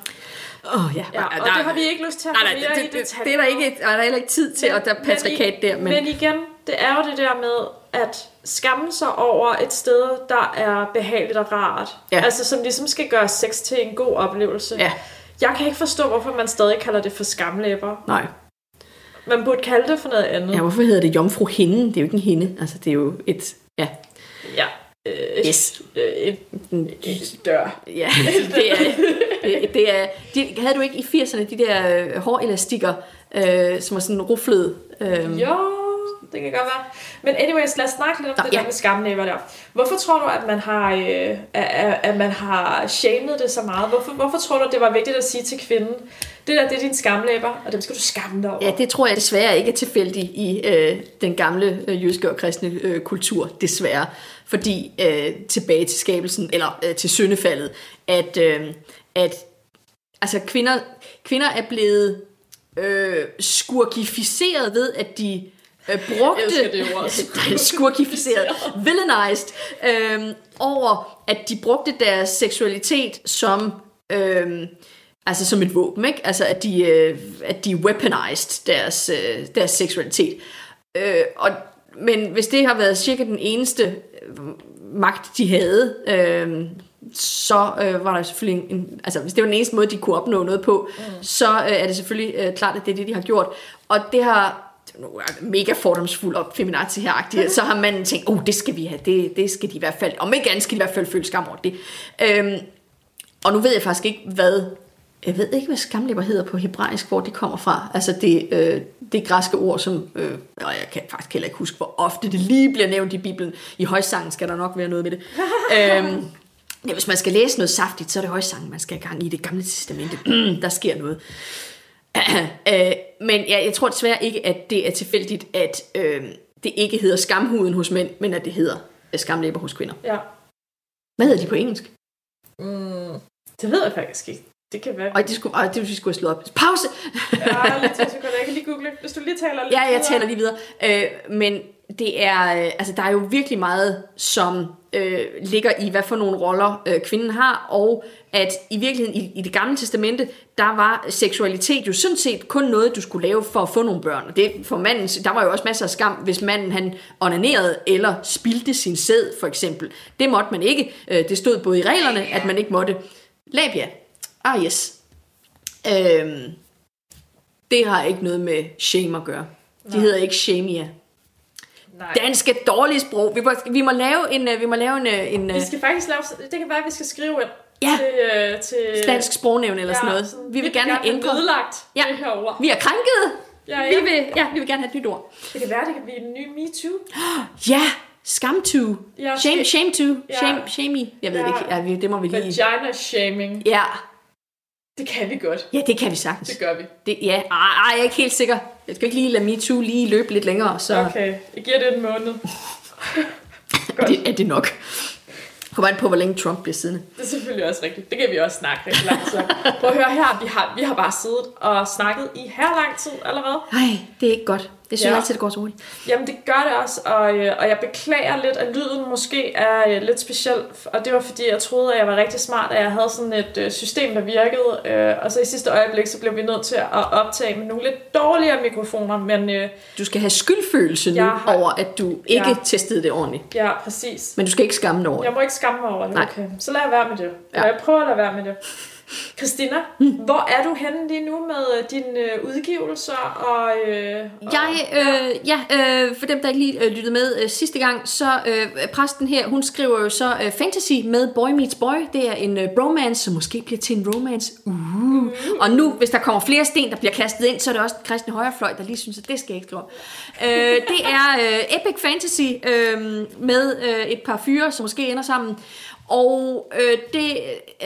Oh, ja. ja og der, det har vi ikke lyst til at nej, nej, det, det, det, det, er der ikke, er der heller ikke tid til, men, og der er patrikat der. Men... men igen, det er jo det der med at skamme sig over et sted, der er behageligt og rart. Ja. Altså som ligesom skal gøre sex til en god oplevelse. Ja. Jeg kan ikke forstå, hvorfor man stadig kalder det for skamlæber. Nej. Man burde kalde det for noget andet. Ja, hvorfor hedder det jomfru hende? Det er jo ikke en hende. Altså, det er jo et... Øh, yes. Øh, dør. Ja, <laughs> det er... Det, det er de, havde du ikke i 80'erne de der øh, hårelastikker, øh, som var sådan ruflede? Øh. Jo, det kan godt være. Men anyways, lad os snakke lidt om Nå, det ja. der med skamnæver der. Hvorfor tror du, at man har, øh, at, at man har shamed det så meget? Hvorfor, hvorfor tror du, det var vigtigt at sige til kvinden, det der, det er din skamlæber, og dem skal du skamme dig over? Ja, det tror jeg desværre ikke er tilfældigt i øh, den gamle øh, jødiske og kristne øh, kultur, desværre. Fordi øh, tilbage til skabelsen, eller øh, til syndefaldet, at, øh, at altså kvinder, kvinder er blevet øh, skurkificeret ved, at de øh, brugte det <laughs> skurkificeret, villainized øh, over, at de brugte deres seksualitet som øh, altså som et våben, ikke? Altså at de øh, at de weaponized deres øh, deres seksualitet. Øh, og men hvis det har været cirka den eneste magt de havde, øh, så øh, var der selvfølgelig en, en, altså hvis det var den eneste måde de kunne opnå noget på, mm. så øh, er det selvfølgelig øh, klart at det er det de har gjort. Og det har nu er mega fordomsfuld og feminazi her <laughs> så har man tænkt, oh, det skal vi have, det, det skal de i hvert fald, om ikke andet skal de i hvert fald føle skam over det. Øhm, og nu ved jeg faktisk ikke, hvad jeg ved ikke, hvad skamlæber hedder på hebraisk, hvor det kommer fra. Altså det, øh, det græske ord, som, øh, og jeg kan faktisk heller ikke huske, hvor ofte det lige bliver nævnt i Bibelen. I højsangen skal der nok være noget med det. <laughs> øhm, ja, hvis man skal læse noget saftigt, så er det højsangen, man skal i gang i det gamle testamente. <clears throat> der sker noget. <clears throat> øh, men jeg, jeg tror desværre ikke, at det er tilfældigt, at øh, det ikke hedder skamhuden hos mænd, men at det hedder øh, skamlæber hos kvinder. Ja. Hvad hedder de på engelsk? Mm, det ved jeg faktisk ikke. Det kan være. Ej, det skulle, ej, det vi skulle have slået op. Pause! ja, lige to sekunder. Jeg kan lige google. Hvis du lige taler lidt Ja, jeg videre. taler lige videre. Øh, men det er, øh, altså, der er jo virkelig meget, som øh, ligger i, hvad for nogle roller øh, kvinden har, og at i virkeligheden i, i det gamle testamente, der var seksualitet jo sådan set kun noget, du skulle lave for at få nogle børn. Og det for manden, der var jo også masser af skam, hvis manden han onanerede eller spildte sin sæd, for eksempel. Det måtte man ikke. Øh, det stod både i reglerne, at man ikke måtte. Labia. Ah, yes. Øhm, det har ikke noget med shame at gøre. De Nej. hedder ikke shamia. Nej. Danske dårlige sprog. Vi må, vi må lave en, øh, vi må lave en, øh, en Vi øh, skal faktisk lave... Det kan være, at vi skal skrive ind Ja. til... Øh, til dansk sprognævn eller sådan noget. sådan, Vi vil gerne have ændret. Ja. det her ord. Vi er krænket. Ja, ja. Vi vil, ja, vi vil gerne have et nyt ord. Det kan være, det kan blive en ny MeToo. <gasps> Ja, skam to. Ja, Shame, shame to. Ja. Shame, shamey. Jeg ved Ja. ikke. Ja, vi- det må vi lige... Vagina shaming. Ja, Det kan vi godt. ja, det kan vi sagtens. Det gør vi. Det, ja, ej, ej, jeg er ikke helt sikker. Jeg skal ikke lige lade MeToo lige løbe lidt længere, så Okay, jeg giver det en måned. <laughs> er, det, er det nok. Kommer an på, hvor længe Trump bliver siddende. Det er selvfølgelig også rigtigt. Det kan vi også snakke rigtig lang tid om. Prøv at høre her, vi har, vi har bare siddet og snakket i her lang tid allerede. Nej, det er ikke godt. Jeg synes Ja. altid, det går så hurtigt. Jamen det gør det også, og, øh, og jeg beklager lidt, at lyden måske er øh, lidt speciel, og det var fordi, jeg troede, at jeg var rigtig smart, at jeg havde sådan et øh, system, der virkede, og så i sidste øjeblik, så blev vi nødt til at optage med nogle lidt dårligere mikrofoner, men Du skal have skyldfølelse nu Jeg har- over, at du ikke Ja. testede det ordentligt. ja, præcis. Men du skal ikke skamme dig over Jeg det. må ikke skamme mig over det, Nej. okay. Så lad jeg være med det. Ja. Ja. Jeg prøver at lade være med det. <laughs> Christina, mm. hvor er du henne lige nu med øh, dine øh, udgivelser og... Øh, og Jeg, øh, ja, øh, for dem, der ikke lige øh, lyttede med øh, sidste gang, så øh, præsten her, hun skriver jo så øh, fantasy med Boy Meets Boy. Det er en øh, bromance, som måske bliver til en romance. Uh. Og nu, hvis der kommer flere sten, der bliver kastet ind, så er det også den kristne højrefløj, der lige synes, at det skal jeg ikke skrive øh, Det er øh, epic fantasy øh, med øh, et par fyre, som måske ender sammen. Og øh, det,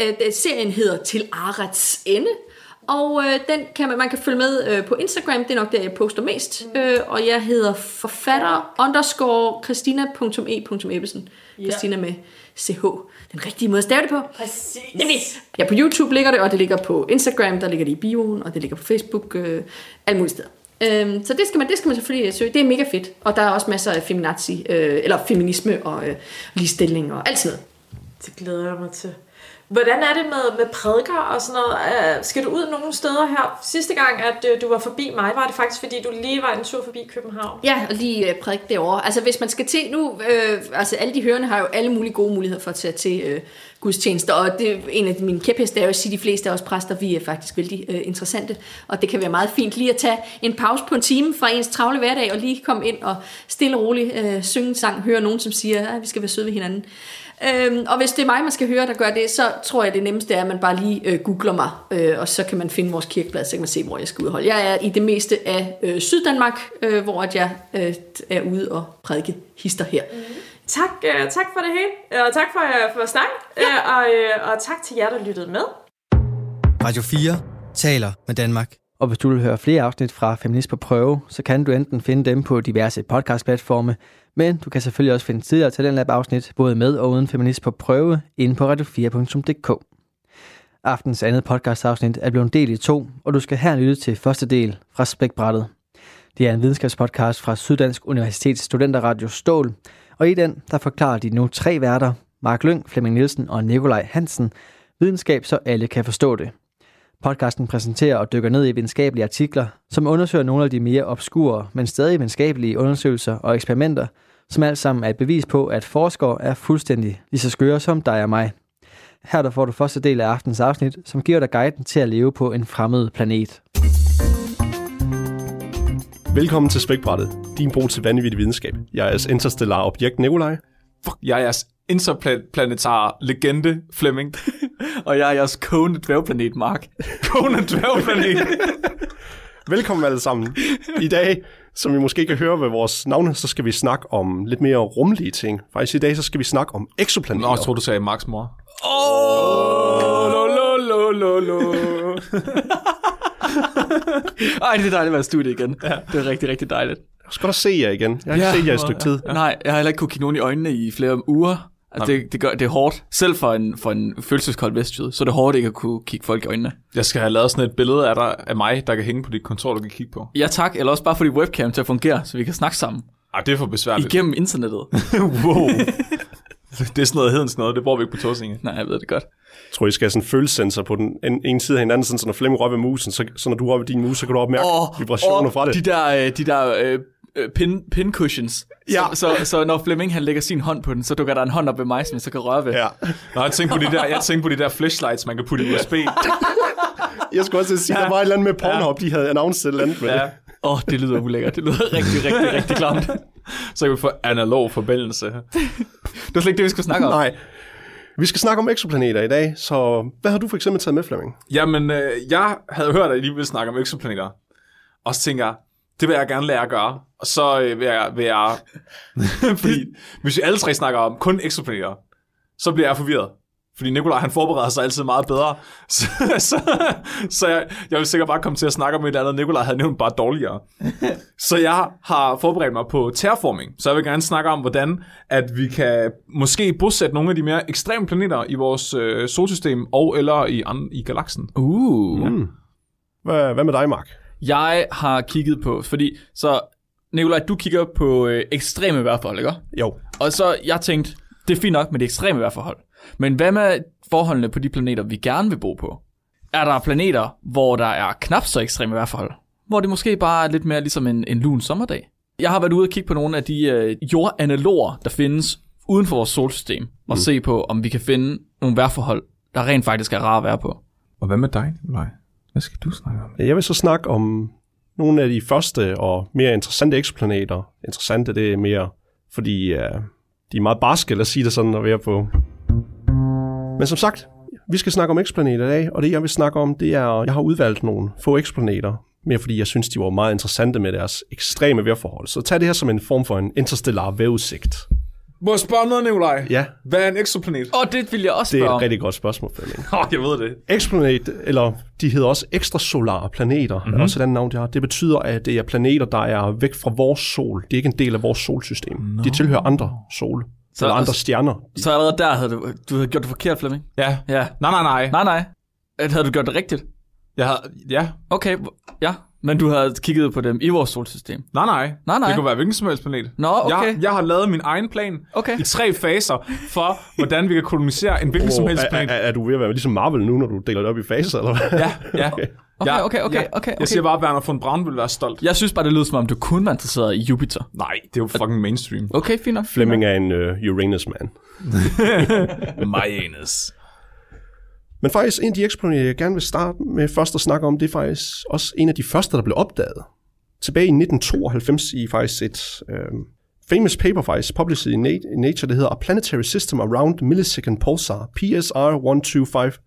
øh, det, serien hedder Til Arets Ende. Og øh, den kan man, man kan følge med øh, på Instagram, det er nok der, jeg poster mest. Mm. Øh, og jeg hedder forfatter underscore christina.e.ebbesen. Yeah. Christina med CH. Den rigtige måde at stave det på. Præcis. Nemlig. Ja, på YouTube ligger det, og det ligger på Instagram, der ligger det i bioen, og det ligger på Facebook, øh, alle mulige steder. Øhm, så det skal, man, det skal man selvfølgelig søge. Det er mega fedt. Og der er også masser af feminazi, øh, eller feminisme og øh, ligestilling og alt sådan noget. Det glæder jeg mig til. Hvordan er det med, med prædiker og sådan noget? Øh, skal du ud nogle steder her? Sidste gang, at øh, du var forbi mig, var det faktisk, fordi du lige var en tur forbi København. Ja, og lige øh, prædik derovre. Altså hvis man skal til nu, øh, altså alle de hørende har jo alle mulige gode muligheder for at tage til øh, gudstjenester, og det er en af mine kæpheste er jo at sige, at de fleste af os præster, vi er faktisk vældig øh, interessante, og det kan være meget fint lige at tage en pause på en time fra ens travle hverdag, og lige komme ind og stille og roligt øh, synge en sang, høre nogen, som siger, at vi skal være søde ved hinanden. Øhm, og hvis det er mig, man skal høre, der gør det, så tror jeg, det nemmeste er, at man bare lige øh, googler mig, øh, og så kan man finde vores kirkeblad, så kan man se, hvor jeg skal udholde. Jeg er i det meste af øh, Syddanmark, øh, hvor at jeg øh, er ude og prædike hister her. Mm. Tak, uh, tak for det hele, og tak for, uh, for at snakke, ja. uh, og, uh, og tak til jer, der lyttede med. Radio 4 taler med Danmark. Og hvis du vil høre flere afsnit fra Feminist på prøve, så kan du enten finde dem på diverse podcastplatforme, men du kan selvfølgelig også finde tidligere Talentlab afsnit, både med og uden Feminist på prøve, inde på radio4.dk. Aftens andet podcastafsnit er blevet delt i to, og du skal her lytte til første del fra Spækbrættet. Det er en videnskabspodcast fra Syddansk Universitets Studenterradio Stål, og i den der forklarer de nu tre værter, Mark Lyng, Flemming Nielsen og Nikolaj Hansen, videnskab, så alle kan forstå det. Podcasten præsenterer og dykker ned i videnskabelige artikler, som undersøger nogle af de mere obskure, men stadig videnskabelige undersøgelser og eksperimenter, som alt sammen er et bevis på, at forskere er fuldstændig lige så skøre som dig og mig. Her der får du første del af aftens afsnit, som giver dig guiden til at leve på en fremmed planet. Velkommen til Spækbrættet, din bro til vanvittig videnskab. Jeg er jeres interstellar objekt Nikolaj. Fuck, jeg er jeres interplanetar legende Flemming. <laughs> Og jeg er jeres kogende dværgplanet, Mark. Kone dværgplanet. <laughs> Velkommen alle sammen. I dag, som I måske kan høre ved vores navne, så skal vi snakke om lidt mere rumlige ting. Faktisk i dag, så skal vi snakke om eksoplaneter. Nå, jeg tror du sagde Max mor. Åh, lo, lo, lo, lo, lo. Ej, det er dejligt at være i studiet igen. Ja. Det er rigtig, rigtig dejligt. Jeg skal da se jer igen. Jeg har ikke Ja. set jer i et stykke tid. Ja. Nej, jeg har heller ikke kunne kigge nogen i øjnene i flere uger. Altså, det, det, gør, det er hårdt. Selv for en, for en følelseskold vestjyd, så er det hårdt ikke at kunne kigge folk i øjnene. Jeg skal have lavet sådan et billede af dig, af mig, der kan hænge på dit kontor, du kan kigge på. Ja tak, eller også bare få dit webcam til at fungere, så vi kan snakke sammen. Ej, det er for besværligt. Igennem internettet. <laughs> wow. det er sådan noget hedens noget, det bruger vi ikke på Torsinge. Nej, jeg ved det godt. Jeg tror, I skal have sådan en følelsessensor på den en, en side af hinanden, sådan, så når Flemming rører ved musen, så, så når du rører ved din mus, så kan du opmærke oh, vibrationer åh, fra det. De der, øh, de der øh, øh, pin, pin cushions. Ja. Så, så, så når Flemming han lægger sin hånd på den, så dukker der en hånd op ved mig, som jeg så kan røre ved. Ja. Nå, jeg tænkte på de der, jeg tænkte på de der flashlights, man kan putte i USB. <laughs> Jeg skulle også sige, ja. der var et eller andet med Pornhub, de havde announceret et eller andet med Ja. det. Åh, oh, det lyder ulækkert. Det lyder rigtig, rigtig, rigtig klamt. Så kan vi få analog forbindelse. Det var slet ikke det, vi skulle snakke om. Nej. Vi skal snakke om eksoplaneter i dag, så hvad har du for eksempel taget med, Flemming? Jamen, øh, jeg havde hørt, at I ville snakke om eksoplaneter. Og så tænker jeg, det vil jeg gerne lære at gøre. Og så øh, vil jeg... Vil jeg <laughs> fordi hvis vi alle tre snakker om kun eksoplaneter, så bliver jeg forvirret. Fordi Nikolaj, han forbereder sig altid meget bedre. <laughs> Så, så, så jeg, jeg vil sikkert bare komme til at snakke om et eller andet, Nikolaj havde nævnt bare dårligere. <laughs> Så jeg har forberedt mig på terraforming. Så jeg vil gerne snakke om, hvordan at vi kan måske bosætte nogle af de mere ekstreme planeter i vores øh, solsystem og eller i, an, i galaksen. Uh. Ja. Hvad, hvad med dig, Mark? Jeg har kigget på, fordi så Nikolaj, du kigger på øh, ekstreme vejrforhold, ikke? Jo. Og så jeg tænkte, det er fint nok med det ekstreme vejrforhold. Men hvad med forholdene på de planeter, vi gerne vil bo på? Er der planeter, hvor der er knap så ekstreme vejrforhold? Hvor det måske bare er lidt mere ligesom en, en lun sommerdag? Jeg har været ude og kigge på nogle af de øh, jordanaloger, der findes uden for vores solsystem, og Mm. se på, om vi kan finde nogle vejrforhold, der rent faktisk er rare at være på. Og hvad med dig, Nikolaj? Hvad skal du snakke om? Jeg vil så snakke om nogle af de første og mere interessante eksoplaneter. Interessante, det er mere, fordi uh, de er meget barske, lad os sige det sådan, at være på. Men som sagt, vi skal snakke om eksoplaneter i dag, og det jeg vil snakke om, det er, jeg har udvalgt nogle få eksoplaneter, mere fordi jeg synes, de var meget interessante med deres ekstreme vejrforhold. Så tag det her som en form for en interstellar vejrudsigt. Må jeg spørge noget, Nikolaj? Ja, Hvad er en eksoplanet? Og det vil jeg også det er spørge et rigtig godt spørgsmål, Flemming. <laughs> Åh, oh, jeg ved det. Exoplanet, eller de hedder også ekstrasolare planeter, mm-hmm. er også et andet navn, de har. Det betyder, at det er planeter, der er væk fra vores sol. Det er ikke en del af vores solsystem. No. De tilhører andre sole. Så- eller andre stjerner. Så allerede der havde du, du havde gjort det forkert, Flemming. Ja. Ja. Nej, nej, nej. Nej, nej. Havde du gjort det rigtigt? Jeg har, ja. Okay, ja. Men du havde kigget på dem i vores solsystem. Nej, nej. Nej, nej. Det kunne være hvilken som helst planet. Nå, okay. Jeg, jeg har lavet min egen plan Okay. i tre faser for, hvordan vi kan kolonisere en hvilken som helst er, planet. er, er, du ved at være ligesom Marvel nu, når du deler det op i faser, eller hvad? Ja, ja. <laughs> Okay. Okay, Ja, okay, okay, okay, okay. Jeg siger bare, at Werner von Braun vil være stolt. Jeg synes bare, det lyder som om, du kun var interesseret i Jupiter. Nej, det er jo fucking mainstream. Okay, fint nok. Flemming er en uh, Uranus-man. <laughs> Mayanes. Men faktisk en af de eksoplaneter, jeg gerne vil starte med først at snakke om, det er faktisk også en af de første, der blev opdaget. Tilbage i 1992 i faktisk et øh, famous paper faktisk, published i Nat- i Nature, det hedder A Planetary System Around Millisecond Pulsar, PSR 1257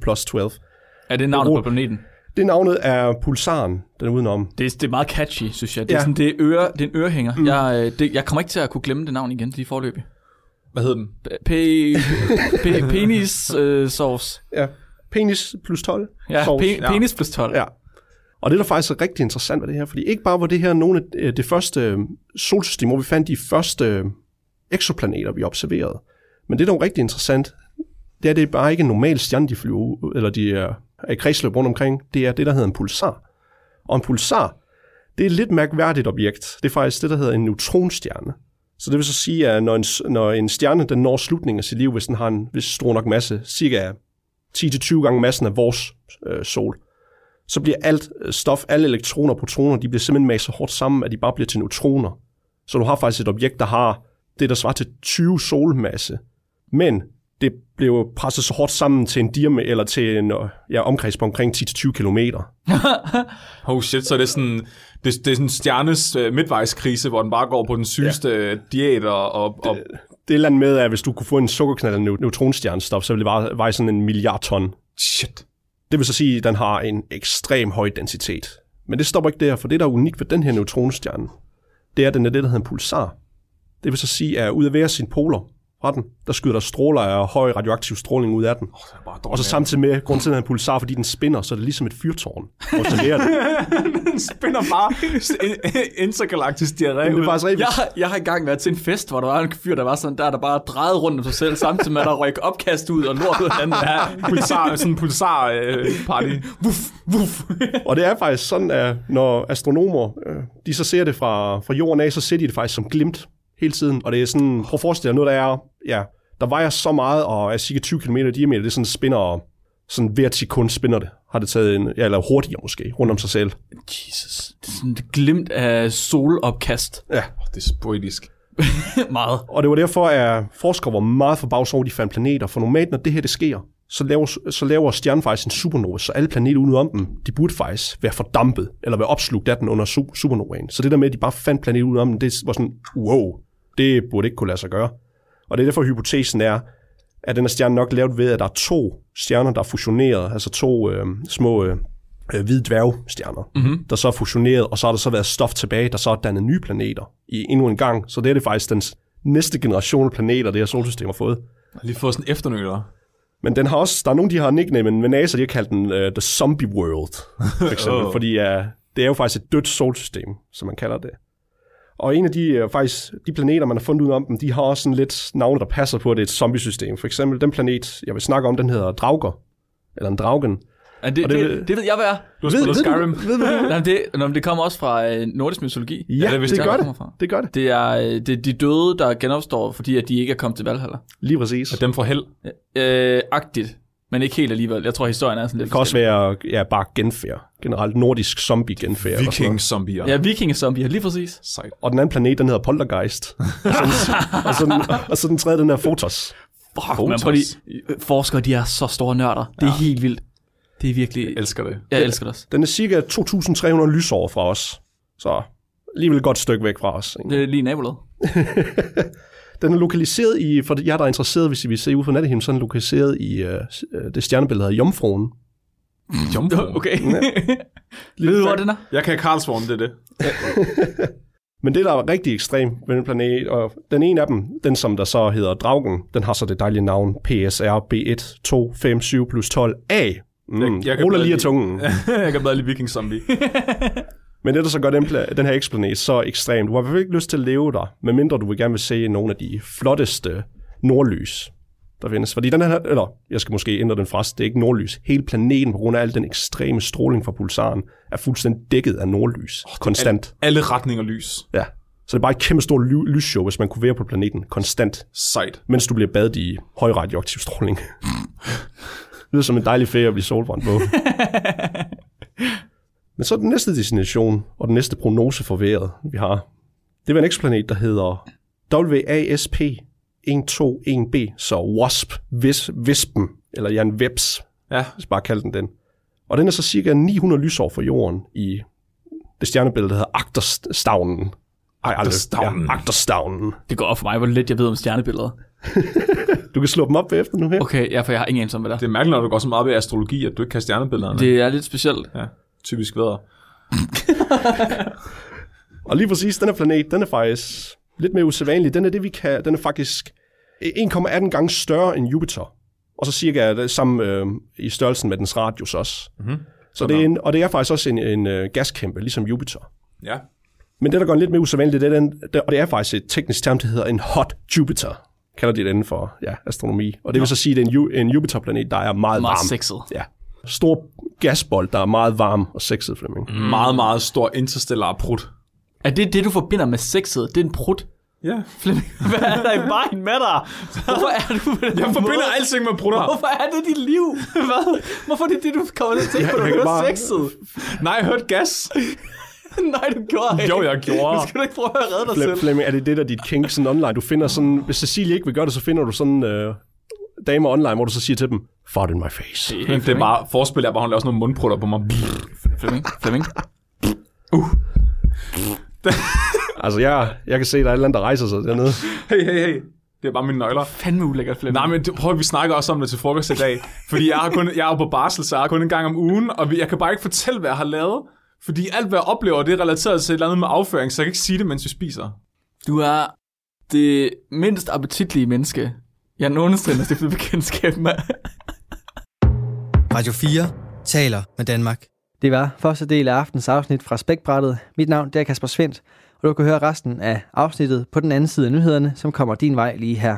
plus 12. Er det navnet på planeten? Det navnet er pulsaren, den er udenom. Det er, det er meget catchy, synes jeg. Det er, Ja. sådan, det er, øre, det er en ørehænger. Mm. Jeg, øh, det, jeg kommer ikke til at kunne glemme det navn igen lige forløbig. Hvad hed den? P- p- <laughs> penis øh, sauce. Ja. Penis plus 12. Ja, Sovs. pe- penis plus 12. Ja. Og det, der faktisk er rigtig interessant ved det her, fordi ikke bare var det her nogle af øh, det første øh, solsystem, hvor vi fandt de første øh, eksoplaneter, vi observerede. Men det, der er rigtig interessant, det er, det er bare ikke en normal stjerne, de flyver eller de er, er i kredsløb rundt omkring. Det er det, der hedder en pulsar. Og en pulsar, det er et lidt mærkværdigt objekt. Det er faktisk det, der hedder en neutronstjerne. Så det vil så sige, at når en, når en stjerne den når slutningen af sit liv, hvis den har en hvis stor nok masse, cirka 10-20 gange massen af vores øh, sol, så bliver alt øh, stof, alle elektroner og protoner, de bliver simpelthen masset hårdt sammen, at de bare bliver til neutroner. Så du har faktisk et objekt, der har det, der svarer til 20 solmasse. Men det blev presset så hårdt sammen til en diameter, eller til en øh, ja, omkreds på omkring 10-20 km. Oh shit, så er det sådan, det, det er sådan en stjernes uh, midtvejskrise, hvor den bare går på den sygeste ja. diæt og, og, og det er et eller andet med, at hvis du kunne få en sukkerknald af neutronstjernestof, så ville det veje, veje sådan en milliard ton. Shit. Det vil så sige, at den har en ekstrem høj densitet. Men det stopper ikke der, for det, der er unikt ved den her neutronstjerne, det er, at den er det, der hedder en pulsar. Det vil så sige, at ud af hver sin poler fra den, der skyder der stråler af høj radioaktiv stråling ud af den. Det er bare Og så samtidig med, grund til, at den er en pulsar, fordi den spinner, så er det ligesom et fyrtårn. Og så det. <laughs> Den spinner bare intergalaktisk diarré Det ud. er faktisk Jeg, har- jeg har engang været til en fest, hvor der var en fyr, der var sådan der, der bare drejede rundt om sig selv, samtidig med, at der røg opkast ud og lort ud af den. Ja, pulsar, sådan en pulsar øh, party. Wuff, wuff. Og det er faktisk sådan, at når astronomer, øh, de så ser det fra, fra jorden af, så ser de det faktisk som glimt hele tiden. Og det er sådan, prøv at forestille dig noget, der er, ja, der vejer så meget og er cirka 20 km i diameter, det er sådan spinner, sådan hvert sekund spinner det, har det taget en, ja, eller hurtigere måske, rundt om sig selv. Jesus, det er sådan et glimt af solopkast. Ja, Det er poetisk. <laughs> Meget. og det var derfor, at forskere var meget forbavset over, at de fandt planeter, for normalt, når det her det sker, så laver, så laver stjernen faktisk en supernova, så alle planeter ude om dem, de burde faktisk være fordampet, eller være opslugt af den under su- supernovaen. Så det der med, at de bare fandt planeter ude om dem, det var sådan, wow, det burde ikke kunne lade sig gøre. Og det er derfor, hypotesen er, at den her stjerne nok lavet ved, at der er to stjerner, der er fusioneret, altså to øh, små øh, hvide dværgstjerner, mm-hmm. der så er fusioneret, og så har der så været stof tilbage, der så er dannet nye planeter i endnu en gang. Så det er det faktisk den næste generation af planeter, det her solsystem har fået. Jeg har lige fået sådan en efternøler. Men den har også, der er nogen, de har nickname, men NASA, de har kaldt den uh, The Zombie World, for eksempel, <laughs> oh. fordi uh, det er jo faktisk et dødt solsystem, som man kalder det. Og en af de, uh, faktisk, de planeter, man har fundet ud om dem, de har også sådan lidt navne, der passer på, at det er et zombie-system. For eksempel den planet, jeg vil snakke om, den hedder Drauger, eller en Draugen. Ja, det, det det, ved- det, ved jeg, hvad er. Du har spillet Skyrim. Ved, ved, ved, <laughs> Jamen, det, nå, men det kommer også fra øh, nordisk mytologi. ja, det det, gør godt, det. kommer fra. Det gør det. Det er, øh, det er de døde, der genopstår, fordi at de ikke er kommet til Valhalla. Lige præcis. Og dem fra held. Øh, agtigt. Men ikke helt alligevel. Jeg tror, historien er sådan lidt Det kan også være ja, bare genfærd. Generelt nordisk zombie-genfærd. sådan. Viking-zombier. Ja, vikingesombier, lige præcis. Sejt. Og den anden planet, den hedder Poltergeist. og, <laughs> så, og, så den, og så den tredje, den er Photos. Fuck, men prøv lige, øh, forskere, de er så store nørder. Det er helt vildt. Det er virkelig... Jeg elsker det. Jeg elsker det også. Den er cirka 2.300 lysår fra os. Så alligevel et godt stykke væk fra os. ikke? Det er lige nabolaget. <laughs> Den er lokaliseret i, for jer der er interesseret, hvis I vil se ud fra nattehimlen, så er den lokaliseret i uh, det stjernebillede, der hedder Jomfruen. Jomfru. Okay. <laughs> Ved du, hvor den er? Jeg kan Karlsvogn, det er det. <laughs> Men det, der er rigtig ekstremt ved den planet, og den ene af dem, den som der så hedder Draugen, den har så det dejlige navn PSR B1 257 plus 12A. Mm, Jeg- jeg ruller lige af tungen. <laughs> jeg kan bedre lide Viking-zombie. Men det, der så gør den, den her eksplanet så ekstremt, du har i hvert fald ikke lyst til at leve der, medmindre du vil gerne vil se nogle af de flotteste nordlys, der findes. Fordi den her, eller jeg skal måske ændre den fra, det er ikke nordlys. Hele planeten, på grund af al den ekstreme stråling fra pulsaren, er fuldstændig dækket af nordlys. Oh, konstant. Alle retninger lys. Ja. Så det er bare et kæmpe stort ly- lysshow, hvis man kunne være på planeten konstant, Sejt. mens du bliver badet i høj radioaktiv stråling. <laughs> det lyder som en dejlig ferie at blive solbrændt på. <laughs> Men så er den næste destination, og den næste prognose for vejret, vi har, det var en eksplanet, der hedder WASP 121b, så WASP, vis, Vispen, eller Jan Webs, Ja. hvis bare kalde den den. Og den er så cirka 900 lysår fra jorden i det stjernebillede, der hedder Agterstavnen. Ej. Agterstavnen. Ja, Agterstavnen. Det går op for mig, hvor lidt jeg ved om stjernebilleder. <laughs> Du kan slå dem op efter nu her. Okay, ja, for jeg har ingen anelse om, hvad det er. Det er mærkeligt, når du går så meget ved astrologi, at du ikke kan stjernebillederne. Det er lidt specielt. Ja, typisk vædder. Og lige præcis, den her planet, den er faktisk lidt mere usædvanlig. Den er det, vi kan, den er faktisk 1,18 gange større end Jupiter. Og så cirka det samme øh, i størrelsen med dens radius også. Mm-hmm. Så det er en, og det er faktisk også en, en øh, gaskæmpe, ligesom Jupiter. Ja. Men det, der går lidt mere usædvanligt, det er den, det, og det er faktisk et teknisk term, det hedder en hot Jupiter. Kalder de det inden for ja, astronomi. Og det vil så sige, at det er en, Ju- en Jupiter-planet, der er meget, Meget varm. sexet. Ja. Stor gasbold, der er meget varm og sexet, Flemming. Mm. Meget, meget stor interstellar prut. Er det det, du forbinder med sexet? Det er en prut. Ja. Flemming, <laughs> hvad er der i vejen med dig? Hvorfor er du på <laughs> den Jeg forbinder måde? alting med prutter. Hvorfor er det dit liv? <laughs> Hvad? Hvorfor er det det, du kommer til at tænke på, når du bare- sexet? Nej, jeg hørte gas. Nej, du gjorde ikke. Jo, jeg gjorde. Nu skal du ikke prøve at redde dig Flem, selv. Flemming, er det det, der er dit kink sådan online? Du finder sådan, hvis Cecilie ikke vil gøre det, så finder du sådan øh, damer online, hvor du så siger til dem, fart in my face. Men det er bare forspil, jeg bare hun laver sådan nogle mundprutter på mig. Flemming, Flemming. <laughs> Altså, jeg, jeg kan se, at der er et eller andet, der rejser sig dernede. Hey, hey, hey. Det er bare mine nøgler. Fandme ulækkert, Flemming. Nej, men det, prøv at vi snakker også om det til frokost i dag. Fordi jeg, har kun, jeg er jo på barsel, så jeg har kun en gang om ugen, og jeg kan bare ikke fortælle, hvad jeg har lavet. Fordi alt, hvad jeg oplever, det er relateret til et eller andet med afføring, så jeg kan ikke sige det, mens vi spiser. Du er det mindst appetitlige menneske, jeg nogensinde har stiftet bekendtskab med. Radio 4 taler med Danmark. Det var første del af aftens afsnit fra Spækbrættet. Mit navn det er Kasper Svendt, og du kan høre resten af afsnittet på den anden side af nyhederne, som kommer din vej lige her.